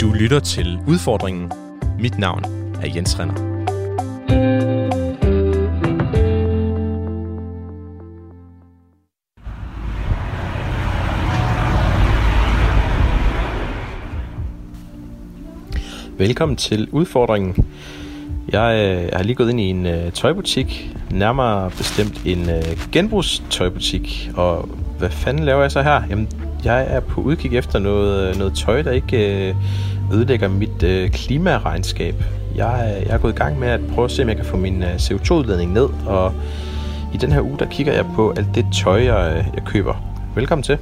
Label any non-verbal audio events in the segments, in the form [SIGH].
Du lytter til Udfordringen. Mit navn er Jens Renner. Velkommen til Udfordringen. Jeg, øh, har lige gået ind i en øh, tøjbutik, nærmere bestemt en øh, genbrugstøjbutik. Og hvad fanden laver jeg så her? Jamen, jeg er på udkig efter noget, øh, noget tøj, der ikke øh, ødelægger mit øh, klimaregnskab. Jeg, jeg er gået i gang med at prøve at se, om jeg kan få min øh, CO2-udledning ned, og i den her uge, der kigger jeg på alt det tøj, jeg, øh, jeg køber. Velkommen til.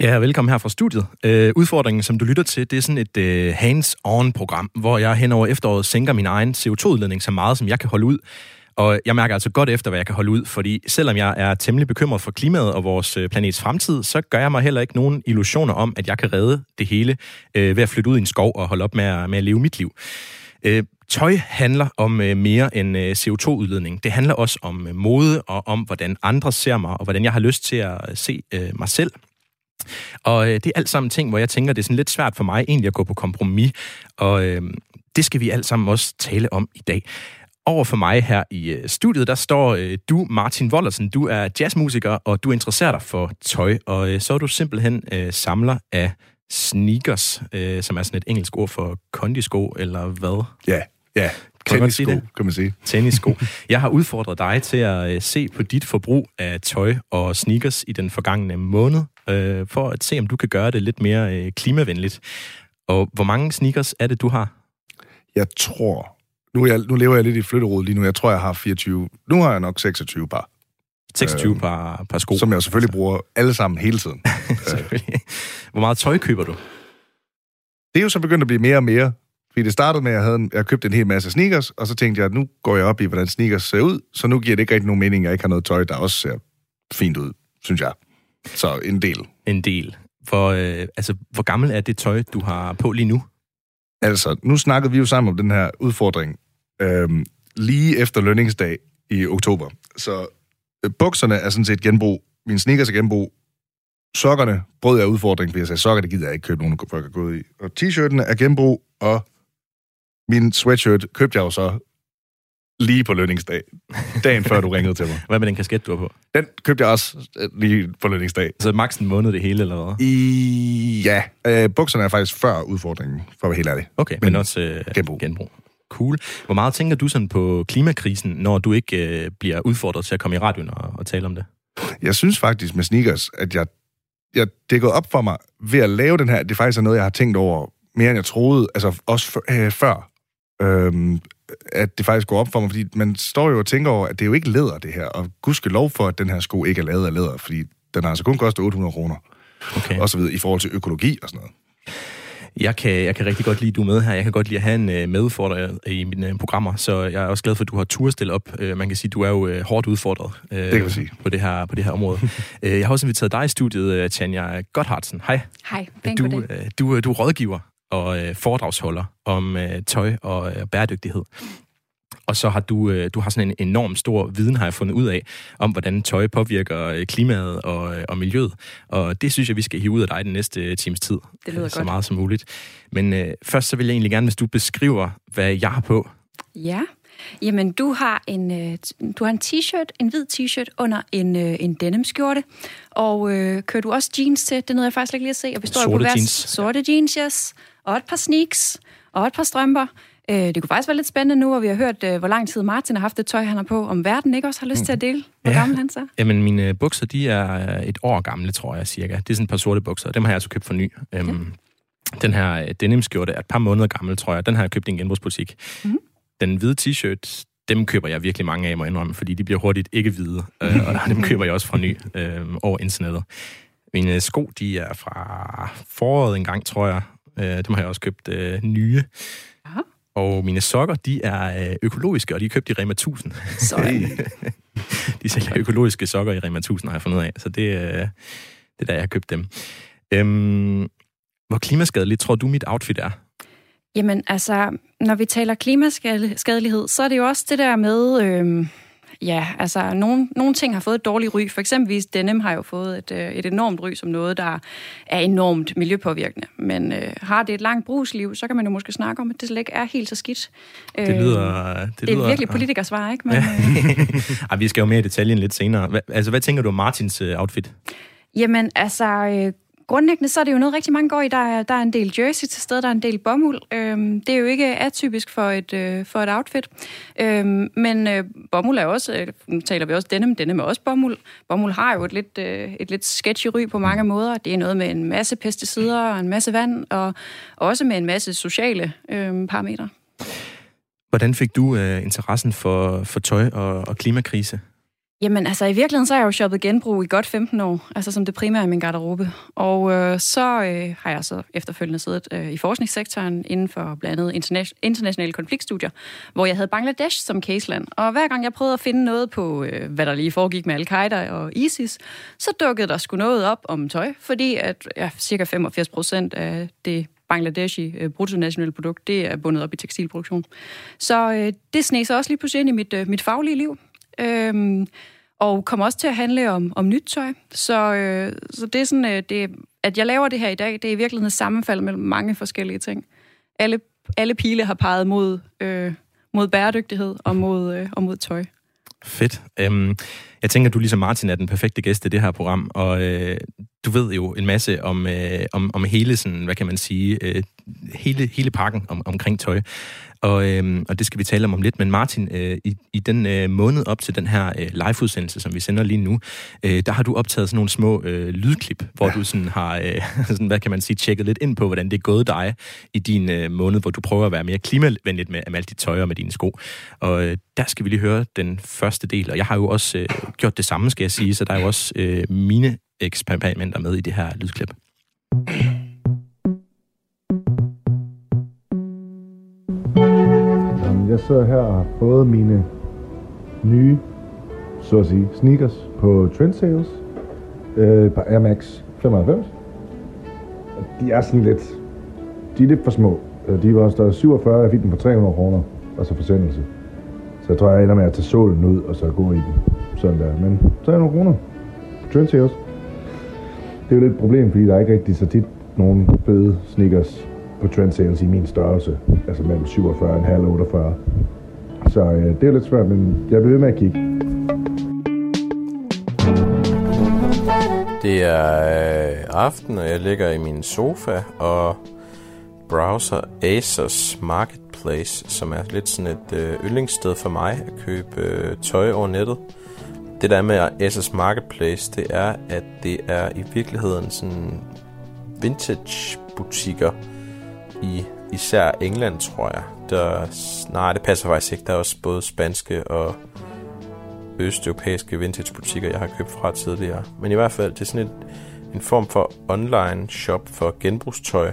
Ja, velkommen her fra studiet. Øh, udfordringen, som du lytter til, det er sådan et øh, hands-on-program, hvor jeg hen over efteråret sænker min egen CO2-udledning så meget, som jeg kan holde ud. Og jeg mærker altså godt efter, hvad jeg kan holde ud, fordi selvom jeg er temmelig bekymret for klimaet og vores øh, planets fremtid, så gør jeg mig heller ikke nogen illusioner om, at jeg kan redde det hele øh, ved at flytte ud i en skov og holde op med at, med at leve mit liv. Øh, tøj handler om øh, mere end øh, CO2-udledning. Det handler også om øh, mode og om, hvordan andre ser mig, og hvordan jeg har lyst til at øh, se øh, mig selv. Og øh, det er alt sammen ting, hvor jeg tænker, det er sådan lidt svært for mig egentlig at gå på kompromis, og øh, det skal vi alt sammen også tale om i dag. Over for mig her i øh, studiet, der står øh, du, Martin Wollersen. Du er jazzmusiker, og du interesserer dig for tøj, og øh, så er du simpelthen øh, samler af sneakers, øh, som er sådan et engelsk ord for kondisko, eller hvad? Ja, ja. Tennissko, kan man sige. Tennissko. Jeg har udfordret dig til at se på dit forbrug af tøj og sneakers i den forgangne måned, øh, for at se, om du kan gøre det lidt mere øh, klimavenligt. Og hvor mange sneakers er det, du har? Jeg tror, nu, jeg, nu lever jeg lidt i flytterod lige nu. Jeg tror, jeg har 24. Nu har jeg nok 26 par. 26 øh, par, par sko. Som jeg selvfølgelig bruger alle sammen hele tiden. [LAUGHS] Hvor meget tøj køber du? Det er jo så begyndt at blive mere og mere. Fordi det startede med, at jeg, havde, jeg købte en hel masse sneakers, og så tænkte jeg, at nu går jeg op i, hvordan sneakers ser ud, så nu giver det ikke rigtig nogen mening, at jeg ikke har noget tøj, der også ser fint ud, synes jeg. Så en del. En del. For, øh, altså, hvor gammel er det tøj, du har på lige nu? Altså, nu snakkede vi jo sammen om den her udfordring øhm, lige efter lønningsdag i oktober. Så øh, bukserne er sådan set genbrug. Mine sneakers er genbrug. Sokkerne brød jeg udfordring, fordi jeg sagde, sokker, det gider jeg ikke købe nogen, folk kan gå i. Og t-shirtene er genbrug, og min sweatshirt købte jeg jo så lige på lønningsdag. Dagen før du ringede til mig. Hvad med den kasket, du har på? Den købte jeg også øh, lige på lønningsdag. Så maks en måned det hele, eller hvad? I, ja. Øh, bukserne er faktisk før udfordringen, for at være helt ærlig. Okay, men, men også øh, genbrug. genbrug. Cool. Hvor meget tænker du sådan på klimakrisen, når du ikke øh, bliver udfordret til at komme i radioen og, og tale om det? Jeg synes faktisk med sneakers, at jeg, jeg, det er gået op for mig ved at lave den her, det faktisk er noget, jeg har tænkt over mere end jeg troede, altså også for, øh, før. Øhm, at det faktisk går op for mig, fordi man står jo og tænker over, at det er jo ikke læder, det her, og gudske lov for, at den her sko ikke er lavet af læder, fordi den har altså kun kostet 800 kroner, okay. og så videre, i forhold til økologi og sådan noget. Jeg kan, jeg kan rigtig godt lide, at du er med her. Jeg kan godt lide at have en uh, medudfordrer i mine uh, programmer, så jeg er også glad for, at du har tur stille op. Uh, man kan sige, at du er jo uh, hårdt udfordret uh, det kan sige. På, det her, på det her område. [LAUGHS] jeg har også inviteret dig i studiet, Tanja Gotthardsen. Hej. Hej, du, du, du er rådgiver og foredragsholder om tøj og bæredygtighed. Og så har du, øh, du har sådan en enorm stor viden, har jeg fundet ud af, om hvordan tøj påvirker øh, klimaet og, øh, og miljøet. Og det synes jeg, vi skal hive ud af dig den næste times tid. Det lyder så godt. meget som muligt. Men øh, først så vil jeg egentlig gerne, hvis du beskriver, hvad jeg har på. Ja, Jamen, du har en, øh, du har en t-shirt, en hvid t-shirt under en, øh, en denim-skjorte. Og øh, kører du også jeans til? Det nåede jeg faktisk ikke lige at se. Og består sorte på jeans. Sorte jeans, yes. Og et par sneaks. Og et par strømper. Øh, det kunne faktisk være lidt spændende nu, og vi har hørt, øh, hvor lang tid Martin har haft det tøj, han har på. Om verden ikke også har lyst til at dele, hvor ja. gammel han så Jamen, mine bukser, de er et år gamle, tror jeg, cirka. Det er sådan et par sorte bukser, dem har jeg altså købt for ny. Okay. Øhm, den her denim-skjorte er et par måneder gammel, tror jeg. Den har jeg købt i en genbrugsbutik. Mm-hmm. Den hvide t-shirt, dem køber jeg virkelig mange af, må jeg indrømme, fordi de bliver hurtigt ikke hvide. øh, [LAUGHS] og dem køber jeg også fra ny øh, over internettet. Mine sko, de er fra foråret en gang, tror jeg. Øh, dem har jeg også købt øh, nye. Og mine sokker, de er øh, økologiske, og de er købt i Rema 1000. Sådan. [LAUGHS] de sælger økologiske sokker i Rema 1000, har jeg fundet ud af. Så det, øh, det er der, jeg har købt dem. Øhm, hvor klimaskadeligt tror du, mit outfit er? Jamen, altså, når vi taler klimaskadelighed, så er det jo også det der med... Øh Ja, altså nogle, nogle ting har fået et dårligt ry. For eksempelvis denim har jo fået et, øh, et enormt ry som noget, der er enormt miljøpåvirkende. Men øh, har det et langt brugsliv, så kan man jo måske snakke om, at det slet ikke er helt så skidt. Det lyder... Det, det er lyder, virkelig politikersvar, ikke? Men, ja. [LAUGHS] Ej, vi skal jo mere i detaljen lidt senere. Hva, altså, hvad tænker du om Martins uh, outfit? Jamen, altså... Øh, grundlæggende så er det jo noget, rigtig mange går i. Der er, der er en del jersey til stede, der er en del bomuld. Øhm, det er jo ikke atypisk for et, øh, for et outfit. Øhm, men øh, bomuld er også, øh, nu taler vi også denim, denim er også bomuld. Bomuld har jo et lidt, øh, et lidt sketchy ry på mange måder. Det er noget med en masse pesticider og en masse vand, og også med en masse sociale øh, parametre. Hvordan fik du øh, interessen for, for tøj og, og klimakrise? Jamen, altså i virkeligheden, så har jeg jo shoppet genbrug i godt 15 år, altså som det primære i min garderobe. Og øh, så øh, har jeg så efterfølgende siddet øh, i forskningssektoren inden for blandt andet interna- internationale konfliktstudier, hvor jeg havde Bangladesh som caseland. Og hver gang jeg prøvede at finde noget på, øh, hvad der lige foregik med Al-Qaida og ISIS, så dukkede der sgu noget op om tøj, fordi at ja, cirka 85 procent af det Bangladeshi øh, bruttonationale produkt, det er bundet op i tekstilproduktion. Så øh, det sneg sig også lige pludselig ind i mit, øh, mit faglige liv. Øhm, og kommer også til at handle om, om nyt tøj. Så, øh, så det er sådan, øh, det, at jeg laver det her i dag, det er i virkeligheden et sammenfald mellem mange forskellige ting. Alle, alle pile har peget mod, øh, mod bæredygtighed og mod, øh, og mod tøj. Fedt. Øhm, jeg tænker, du ligesom Martin er den perfekte gæst i det her program, og øh, du ved jo en masse om, øh, om, om hele, sådan, hvad kan man sige, øh, hele, hele pakken om, omkring tøj. Og, øh, og det skal vi tale om om lidt. Men Martin, øh, i, i den øh, måned op til den her øh, live-udsendelse, som vi sender lige nu, øh, der har du optaget sådan nogle små øh, lydklip, hvor ja. du sådan har, øh, [LAUGHS] sådan, hvad kan man sige, tjekket lidt ind på, hvordan det er gået dig i din øh, måned, hvor du prøver at være mere klimavenligt med, med alt dit tøj og med dine sko. Og øh, der skal vi lige høre den første del. Og jeg har jo også øh, gjort det samme, skal jeg sige, så der er jo også øh, mine eksperimenter med i det her lydklip. Jeg sidder her og har fået mine nye, så at sige, sneakers på Trendsales øh, på Air Max 95. De er sådan lidt, de er lidt for små. Øh, de var større 47, jeg fik dem for 300 kroner, og så forsendelse. Så jeg tror, jeg ender med at tage solen ud, og så gå i den sådan der. Men 300 kroner på også. Det er jo lidt et problem, fordi der er ikke rigtig så tit nogen fede sneakers på trend sales i min størrelse, altså mellem 47 og 48. Så øh, det er lidt svært, men jeg bliver ved med at kigge. Det er øh, aften, og jeg ligger i min sofa og browser Asos Marketplace, som er lidt sådan et øh, yndlingssted for mig at købe øh, tøj over nettet. Det der med S's Marketplace, det er, at det er i virkeligheden sådan vintage butikker, i især England, tror jeg. Der, nej, det passer faktisk ikke. Der er også både spanske og østeuropæiske vintage-butikker, jeg har købt fra tidligere. Men i hvert fald, det er sådan et, en form for online shop for genbrugstøj,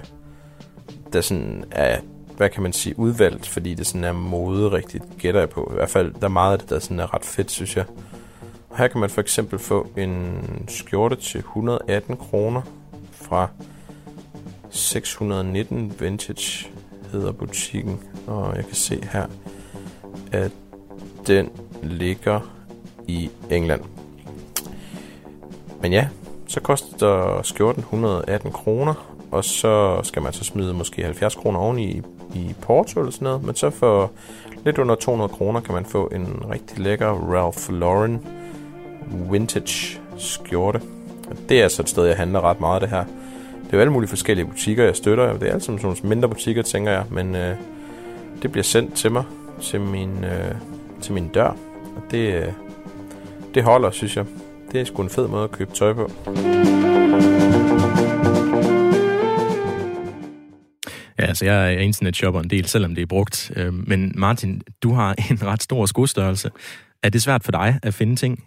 der sådan er, hvad kan man sige, udvalgt, fordi det sådan er mode rigtigt, gætter jeg på. I hvert fald, der er meget af det, der sådan er ret fedt, synes jeg. Her kan man for eksempel få en skjorte til 118 kroner fra 619 Vintage hedder butikken, og jeg kan se her, at den ligger i England. Men ja, så koster skjorten 118 kroner, og så skal man så smide måske 70 kroner oveni i, i porto eller sådan noget, men så for lidt under 200 kroner kan man få en rigtig lækker Ralph Lauren vintage skjorte. Og det er altså et sted, jeg handler ret meget det her. Det er jo alle mulige forskellige butikker, jeg støtter. Det er alt sådan nogle mindre butikker, tænker jeg. Men øh, det bliver sendt til mig, til min, øh, til min dør. Og det, øh, det holder, synes jeg. Det er sgu en fed måde at købe tøj på. Ja, altså jeg er internetshopper en del, selvom det er brugt. Øh, men Martin, du har en ret stor skostørrelse. Er det svært for dig at finde ting?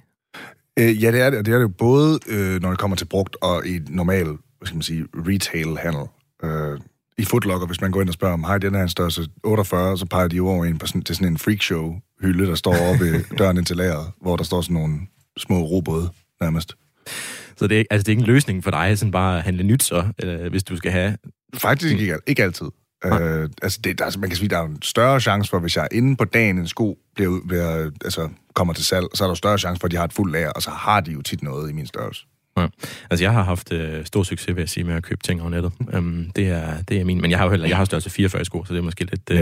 Øh, ja, det er det. Det er det jo både, øh, når det kommer til brugt og i normal hvad skal man sige, retail-handel. Øh, I Footlocker, hvis man går ind og spørger om, hej, den er en størrelse 48, så peger de over ind på sådan, det er sådan en freakshow-hylde, der står oppe ved [LAUGHS] døren ind til lageret, hvor der står sådan nogle små robåde nærmest. Så det er, altså, det er ikke en løsning for dig, sådan bare at handle nyt så, øh, hvis du skal have... Faktisk ikke, ikke altid. Øh, altså, det, der, altså, man kan sige, der er en større chance for, hvis jeg inde på dagen en sko bliver, ud- bliver, altså, kommer til salg, så er der større chance for, at de har et fuldt lager, og så har de jo tit noget i min størrelse. Ja. Altså, jeg har haft øh, stor succes, vil jeg sige, med at købe ting over nettet. Um, det, er, det er min, men jeg har jo heller, jeg har størrelse 44 sko, så det er måske lidt, øh,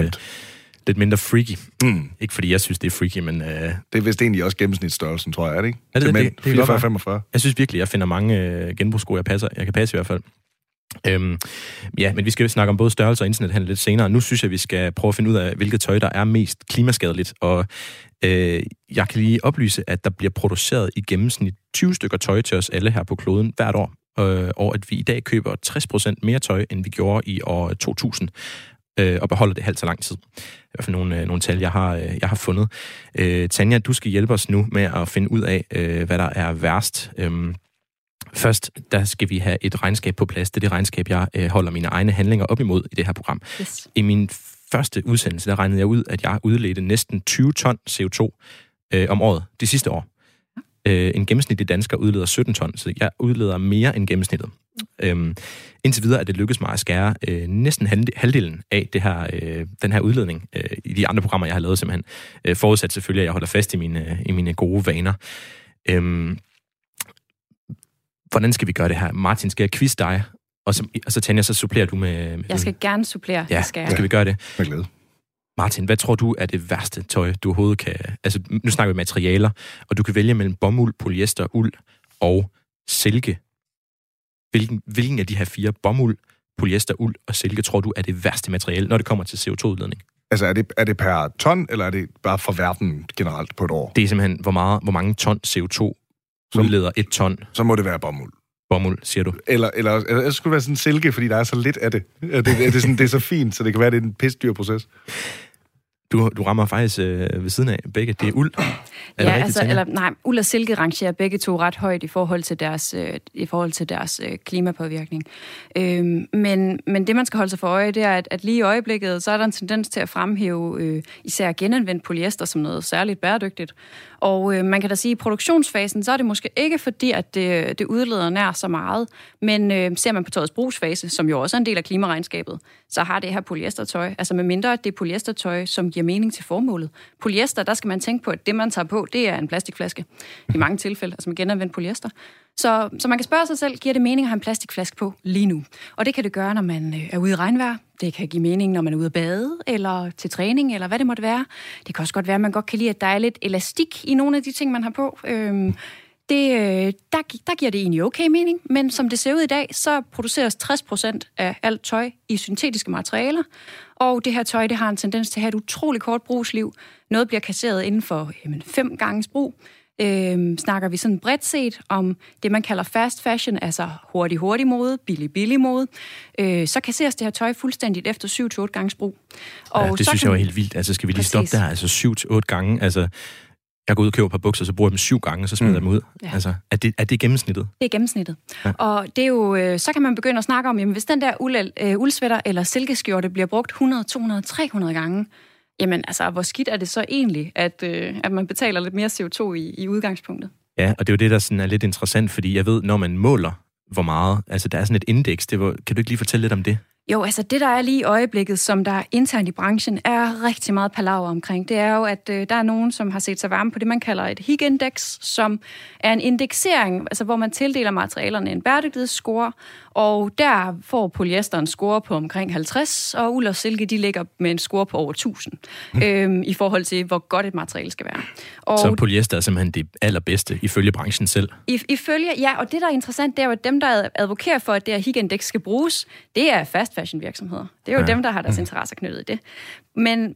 lidt mindre freaky. Mm. Ikke fordi jeg synes, det er freaky, men øh, Det er vist egentlig også gennemsnitsstørrelsen, tror jeg, er det ikke? Er det det? Det- det kan godt 44-45. jeg synes virkelig, jeg finder mange øh, genbrugssko, jeg, passer, jeg kan passe i hvert fald. Øhm, ja, men vi skal jo snakke om både størrelse og internethandel lidt senere. Nu synes jeg, vi skal prøve at finde ud af, hvilket tøj, der er mest klimaskadeligt. Og øh, jeg kan lige oplyse, at der bliver produceret i gennemsnit 20 stykker tøj til os alle her på kloden hvert år. Øh, og at vi i dag køber 60% mere tøj, end vi gjorde i år 2000 øh, og beholder det halvt så lang tid. I hvert fald nogle, øh, nogle tal, jeg har, øh, jeg har fundet. Øh, Tanja, du skal hjælpe os nu med at finde ud af, øh, hvad der er værst. Øh, Først, der skal vi have et regnskab på plads. Det er det regnskab, jeg øh, holder mine egne handlinger op imod i det her program. Yes. I min første udsendelse, der regnede jeg ud, at jeg udledte næsten 20 ton CO2 øh, om året de sidste år. Øh, en gennemsnitlig dansker udleder 17 ton, så jeg udleder mere end gennemsnittet. Øhm, indtil videre er det lykkedes mig at skære øh, næsten halv- halvdelen af det her, øh, den her udledning øh, i de andre programmer, jeg har lavet simpelthen. Øh, forudsat selvfølgelig, at jeg holder fast i mine, i mine gode vaner. Øhm, hvordan skal vi gøre det her? Martin, skal jeg quiz dig? Og så, og så Tanja, så supplerer du med... med Jeg skal gerne supplere. Ja, det skal jeg. skal vi gøre det? Med glæde. Martin, hvad tror du er det værste tøj, du overhovedet kan... Altså, nu snakker vi materialer, og du kan vælge mellem bomuld, polyester, uld og silke. Hvilken, hvilken af de her fire, bomuld, polyester, uld og silke, tror du er det værste materiale, når det kommer til CO2-udledning? Altså, er det, er det per ton, eller er det bare for verden generelt på et år? Det er simpelthen, hvor, meget, hvor mange ton CO2 udleder et ton Så må det være bomuld. bomuld, siger du. Eller, eller, eller, eller skulle det være sådan silke, fordi der er så lidt af det. Det, det, er, sådan, det er så fint, så det kan være, det er en pisdyr proces. Du, du rammer faktisk øh, ved siden af begge. Det er uld. Er det ja, rigtigt, altså, eller, nej, uld og silke rangerer begge to ret højt i forhold til deres, øh, i forhold til deres øh, klimapåvirkning. Øhm, men, men det, man skal holde sig for øje, det er, at, at lige i øjeblikket, så er der en tendens til at fremhæve øh, især genanvendt polyester som noget særligt bæredygtigt. Og øh, man kan da sige, at i produktionsfasen, så er det måske ikke fordi, at det, det udleder nær så meget. Men øh, ser man på tøjets brugsfase, som jo også er en del af klimaregnskabet, så har det her polyestertøj, altså med mindre at det er polyestertøj, som giver mening til formålet. Polyester, der skal man tænke på, at det, man tager på, det er en plastikflaske. I mange tilfælde, altså med genanvendt polyester. Så, så man kan spørge sig selv, giver det mening at have en plastikflaske på lige nu? Og det kan det gøre, når man øh, er ude i regnvejr. Det kan give mening, når man er ude at bade, eller til træning, eller hvad det måtte være. Det kan også godt være, at man godt kan lide, at der er lidt elastik i nogle af de ting, man har på. Øhm, det, øh, der, der giver det egentlig okay mening, men som det ser ud i dag, så produceres 60% af alt tøj i syntetiske materialer, og det her tøj det har en tendens til at have et utroligt kort brugsliv. Noget bliver kasseret inden for jamen, fem gange brug. Øhm, snakker vi sådan bredt set om det, man kalder fast fashion, altså hurtig, hurtig mode, billig, billig mode, øh, så kasseres det her tøj fuldstændigt efter 7-8 gange brug. Og ja, det så synes kan- jeg var helt vildt. Altså, skal vi lige stoppe Præcis. der? Altså, syv til otte gange. Altså, jeg går ud og køber et par bukser, så bruger jeg dem syv gange, så smider jeg dem ud. Ja. Altså, er det, er det gennemsnittet? Det er gennemsnittet. Ja. Ja. Og det er jo, øh, så kan man begynde at snakke om, jamen hvis den der uld, øh, uldsvætter eller silkeskjorte bliver brugt 100, 200, 300 gange, jamen altså, hvor skidt er det så egentlig, at, øh, at man betaler lidt mere CO2 i, i udgangspunktet? Ja, og det er jo det, der sådan er lidt interessant, fordi jeg ved, når man måler, hvor meget, altså der er sådan et indeks, det var, kan du ikke lige fortælle lidt om det? Jo, altså det, der er lige i øjeblikket, som der er internt i branchen, er rigtig meget palaver omkring. Det er jo, at øh, der er nogen, som har set sig varme på det, man kalder et HIG-indeks, som er en indeksering, altså hvor man tildeler materialerne en bæredygtighedsscore, og der får polyester en score på omkring 50, og uld og silke, de ligger med en score på over 1000, øhm, i forhold til, hvor godt et materiale skal være. Og Så polyester er simpelthen det allerbedste, ifølge branchen selv. i, ifølge, ja, og det, der er interessant, det er jo, at dem, der advokerer for, at det her HIG-indeks skal bruges, det er fast fashion virksomheder. Det er jo Ja. dem, der har deres interesser knyttet i det. Men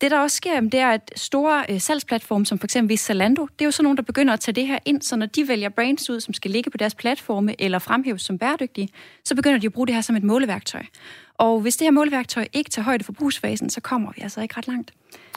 det, der også sker, det er, at store øh, salgsplatforme, som for eksempel Zalando, det er jo sådan nogen, der begynder at tage det her ind, så når de vælger brands ud, som skal ligge på deres platforme eller fremhæves som bæredygtige, så begynder de at bruge det her som et måleværktøj. Og hvis det her måleværktøj ikke tager højde for brugsfasen, så kommer vi altså ikke ret langt.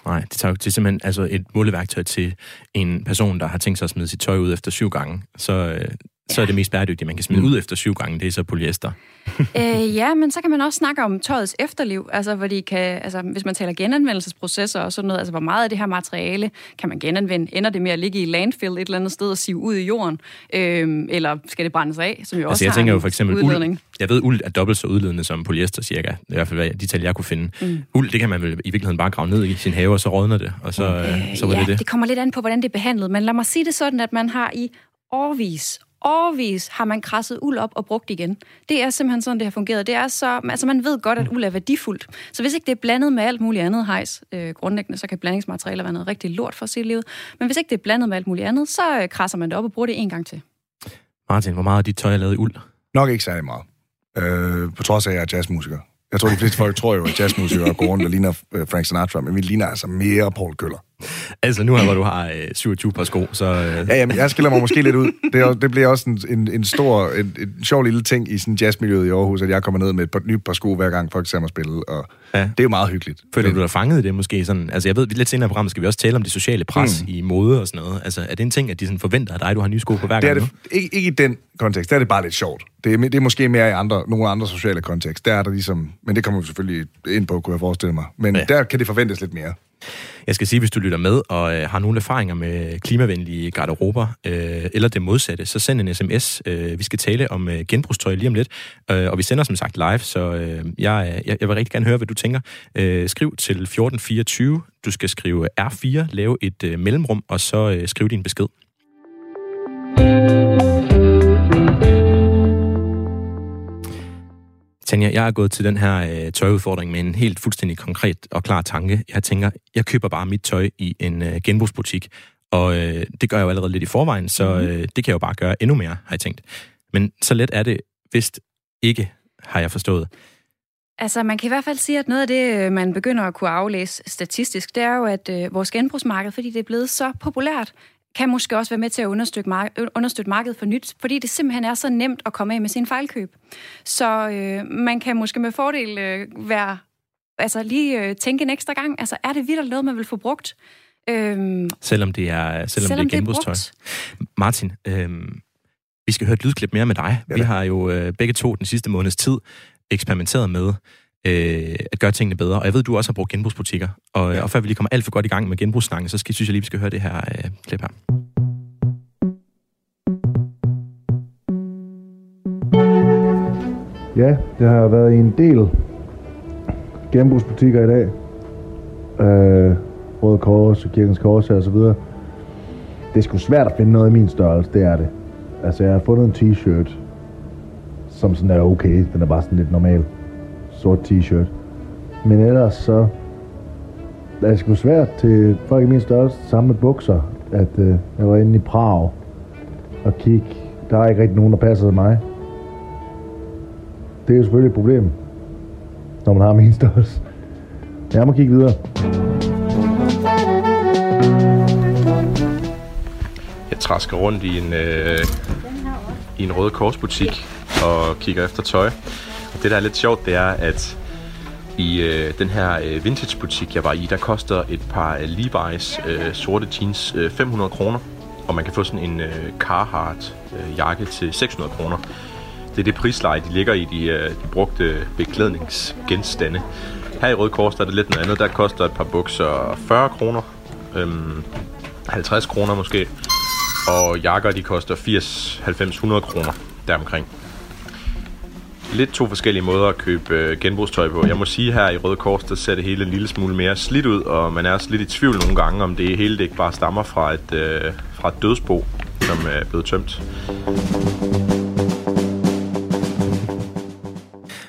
Nej, det tager jo til simpelthen altså et måleværktøj til en person, der har tænkt sig at smide sit tøj ud efter syv gange. Så, øh, så er det mest bæredygtige, man kan smide ud efter syv gange, det er så polyester. [LAUGHS] øh, ja, men så kan man også snakke om tøjets efterliv, altså, hvor de kan, altså, hvis man taler genanvendelsesprocesser og sådan noget, altså hvor meget af det her materiale kan man genanvende? Ender det med at ligge i landfill et eller andet sted og sive ud i jorden? Øh, eller skal det brændes af, som jo Altså også jeg tænker jo for eksempel, udledning? uld, jeg ved, uld er dobbelt så udledende som polyester cirka, i hvert fald de tal, jeg kunne finde. Mm. Uld, det kan man vel i virkeligheden bare grave ned i sin have, og så rådner det, og så, øh, så var ja, det det. det kommer lidt an på, hvordan det er behandlet, men lad mig sige det sådan, at man har i årvis, årvis har man krasset uld op og brugt igen. Det er simpelthen sådan, det har fungeret. Det er så, altså man ved godt, at uld er værdifuldt. Så hvis ikke det er blandet med alt muligt andet hejs, øh, grundlæggende, så kan blandingsmaterialer være noget rigtig lort for sit liv. Men hvis ikke det er blandet med alt muligt andet, så øh, krasser man det op og bruger det en gang til. Martin, hvor meget af dit tøj er lavet i uld? Nok ikke særlig meget. Øh, på trods af, at jeg er jazzmusiker. Jeg tror, de fleste folk tror jo, at jazzmusikere går rundt og ligner øh, Frank Sinatra, men vi ligner altså mere Paul Køller. Altså nu her, hvor du har øh, 27 par sko, så... Øh, Ja, jamen, jeg skiller mig måske lidt ud. Det, er, det bliver også en, en, en stor, en, en sjov lille ting i sådan jazzmiljøet i Aarhus, at jeg kommer ned med et par, nyt par sko, hver gang folk ser mig spille, og Ja. det er jo meget hyggeligt. Føler du dig fanget i det måske? Sådan, altså jeg ved, lidt senere i programmet skal vi også tale om det sociale pres mm. i mode og sådan noget. Altså er det en ting, at de sådan forventer af dig, du har nye sko på hver Det er gang det, ikke, ikke i den kontekst, der er det bare lidt sjovt. Det er, det er måske mere i andre, nogle andre sociale kontekst. Der er der ligesom, men det kommer vi selvfølgelig ind på, kunne jeg forestille mig. Men ja. der kan det forventes lidt mere. Jeg skal sige, hvis du lytter med og øh, har nogle erfaringer med klimavenlige garderober, øh, eller det modsatte, så send en sms. Øh, vi skal tale om øh, genbrugstøj lige om lidt, øh, og vi sender som sagt live, så øh, jeg, jeg, jeg vil rigtig gerne høre, hvad du tænker. Øh, skriv til 1424. Du skal skrive R4, lave et øh, mellemrum, og så øh, skriv din besked. Tanja, jeg er gået til den her øh, tøjudfordring med en helt fuldstændig konkret og klar tanke. Jeg tænker, jeg køber bare mit tøj i en øh, genbrugsbutik, og øh, det gør jeg jo allerede lidt i forvejen, så øh, det kan jeg jo bare gøre endnu mere, har jeg tænkt. Men så let er det vist ikke, har jeg forstået. Altså, man kan i hvert fald sige, at noget af det, øh, man begynder at kunne aflæse statistisk, det er jo, at øh, vores genbrugsmarked, fordi det er blevet så populært, kan måske også være med til at understøtte, mar- øh, understøtte markedet for nyt, fordi det simpelthen er så nemt at komme af med sin fejlkøb. Så øh, man kan måske med fordel øh, være, altså lige øh, tænke en ekstra gang, altså er det vildt noget, man vil få brugt? Øhm, Selvom det er, selvom, selvom det er genbrugstøj. brugt. Martin, øh, vi skal høre et lydklip mere med dig. Ja vi har jo øh, begge to den sidste måneds tid eksperimenteret med øh, at gøre tingene bedre. Og jeg ved, du også har brugt genbrugsbutikker. Og, ja. og før vi lige kommer alt for godt i gang med genbrugssnakken, så skal, synes jeg lige, vi skal høre det her øh, klip her. Ja, det har været i en del genbrugsbutikker i dag. Øh, Røde Kors og Kirkens Kors og så videre. Det er sgu svært at finde noget i min størrelse, det er det. Altså, jeg har fundet en t-shirt, som sådan er okay. Den er bare sådan lidt normal. Sort t-shirt. Men ellers så er sgu svært til folk i min størrelse sammen med bukser, at øh, jeg var inde i Prag og kigge. Der er ikke rigtig nogen, der passer til mig. Det er jo selvfølgelig et problem, når man har min størrelse. Jeg må kigge videre. Jeg træsker rundt i en, øh, i en røde korsbutik og kigger efter tøj. Og det, der er lidt sjovt, det er, at i øh, den her øh, vintagebutik, jeg var i, der koster et par øh, Levi's øh, sorte jeans øh, 500 kroner. Og man kan få sådan en øh, Carhartt øh, jakke til 600 kroner. Det er det prisleje, de ligger i de, øh, de brugte beklædningsgenstande. Her i Røde Kors der er det lidt noget andet. Der koster et par bukser 40 kroner. Øhm, 50 kroner måske. Og jakker, de koster 80, 90, 100 kroner deromkring. Lidt to forskellige måder at købe øh, genbrugstøj på. Jeg må sige her i Røde Kors, der ser det hele en lille smule mere slidt ud, og man er også lidt i tvivl nogle gange, om det hele det ikke bare stammer fra et, øh, fra et dødsbo, som er blevet tømt.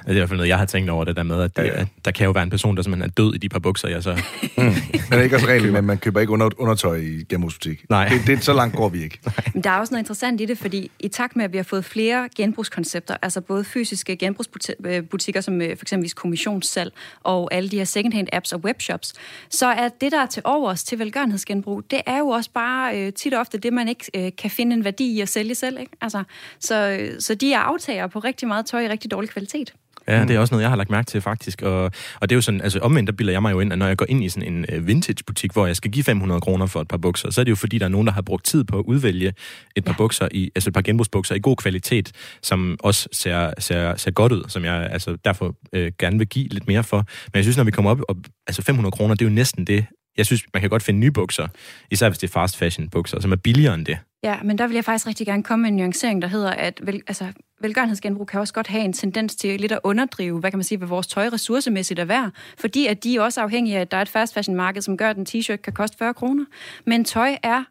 Det er i hvert fald noget, jeg har tænkt over det der med, at, det, Ja, ja. at der kan jo være en person, der simpelthen er død i de par bukser, jeg så... Men det er ikke også reglen, men man køber ikke under, undertøj i genbrugsbutik. Nej. Det, det, så langt går vi ikke. Men der er også noget interessant i det, fordi i takt med, at vi har fået flere genbrugskoncepter, altså både fysiske genbrugsbutikker, som øh, for eksempel kommissionssalg, og alle de her secondhand apps og webshops, så er det, der er til overs til velgørenhedsgenbrug, det er jo også bare øh, tit og ofte det, man ikke øh, kan finde en værdi i at sælge selv. Ikke? Altså, så, øh, så de er aftager på rigtig meget tøj i rigtig dårlig kvalitet. Ja, det er også noget, jeg har lagt mærke til faktisk. Og, og det er jo sådan, altså omvendt, der bilder jeg mig jo ind, at når jeg går ind i sådan en uh, vintage-butik, hvor jeg skal give 500 kroner for et par bukser, så er det jo fordi, der er nogen, der har brugt tid på at udvælge et par ja. bukser, i, altså et par genbrugsbukser i god kvalitet, som også ser, ser, ser godt ud, som jeg altså derfor øh, gerne vil give lidt mere for. Men jeg synes, når vi kommer op, op altså 500 kroner, det er jo næsten det, jeg synes, man kan godt finde nye bukser, især hvis det er fast fashion bukser, som er billigere end det. Ja, men der vil jeg faktisk rigtig gerne komme med en nuancering, der hedder, at vel, altså, velgørenhedsgenbrug kan også godt have en tendens til lidt at underdrive, hvad kan man sige, hvad vores tøj ressourcemæssigt er værd, fordi at de er også afhængige af, at der er et fast fashion marked, som gør, at en t-shirt kan koste 40 kroner. Men tøj er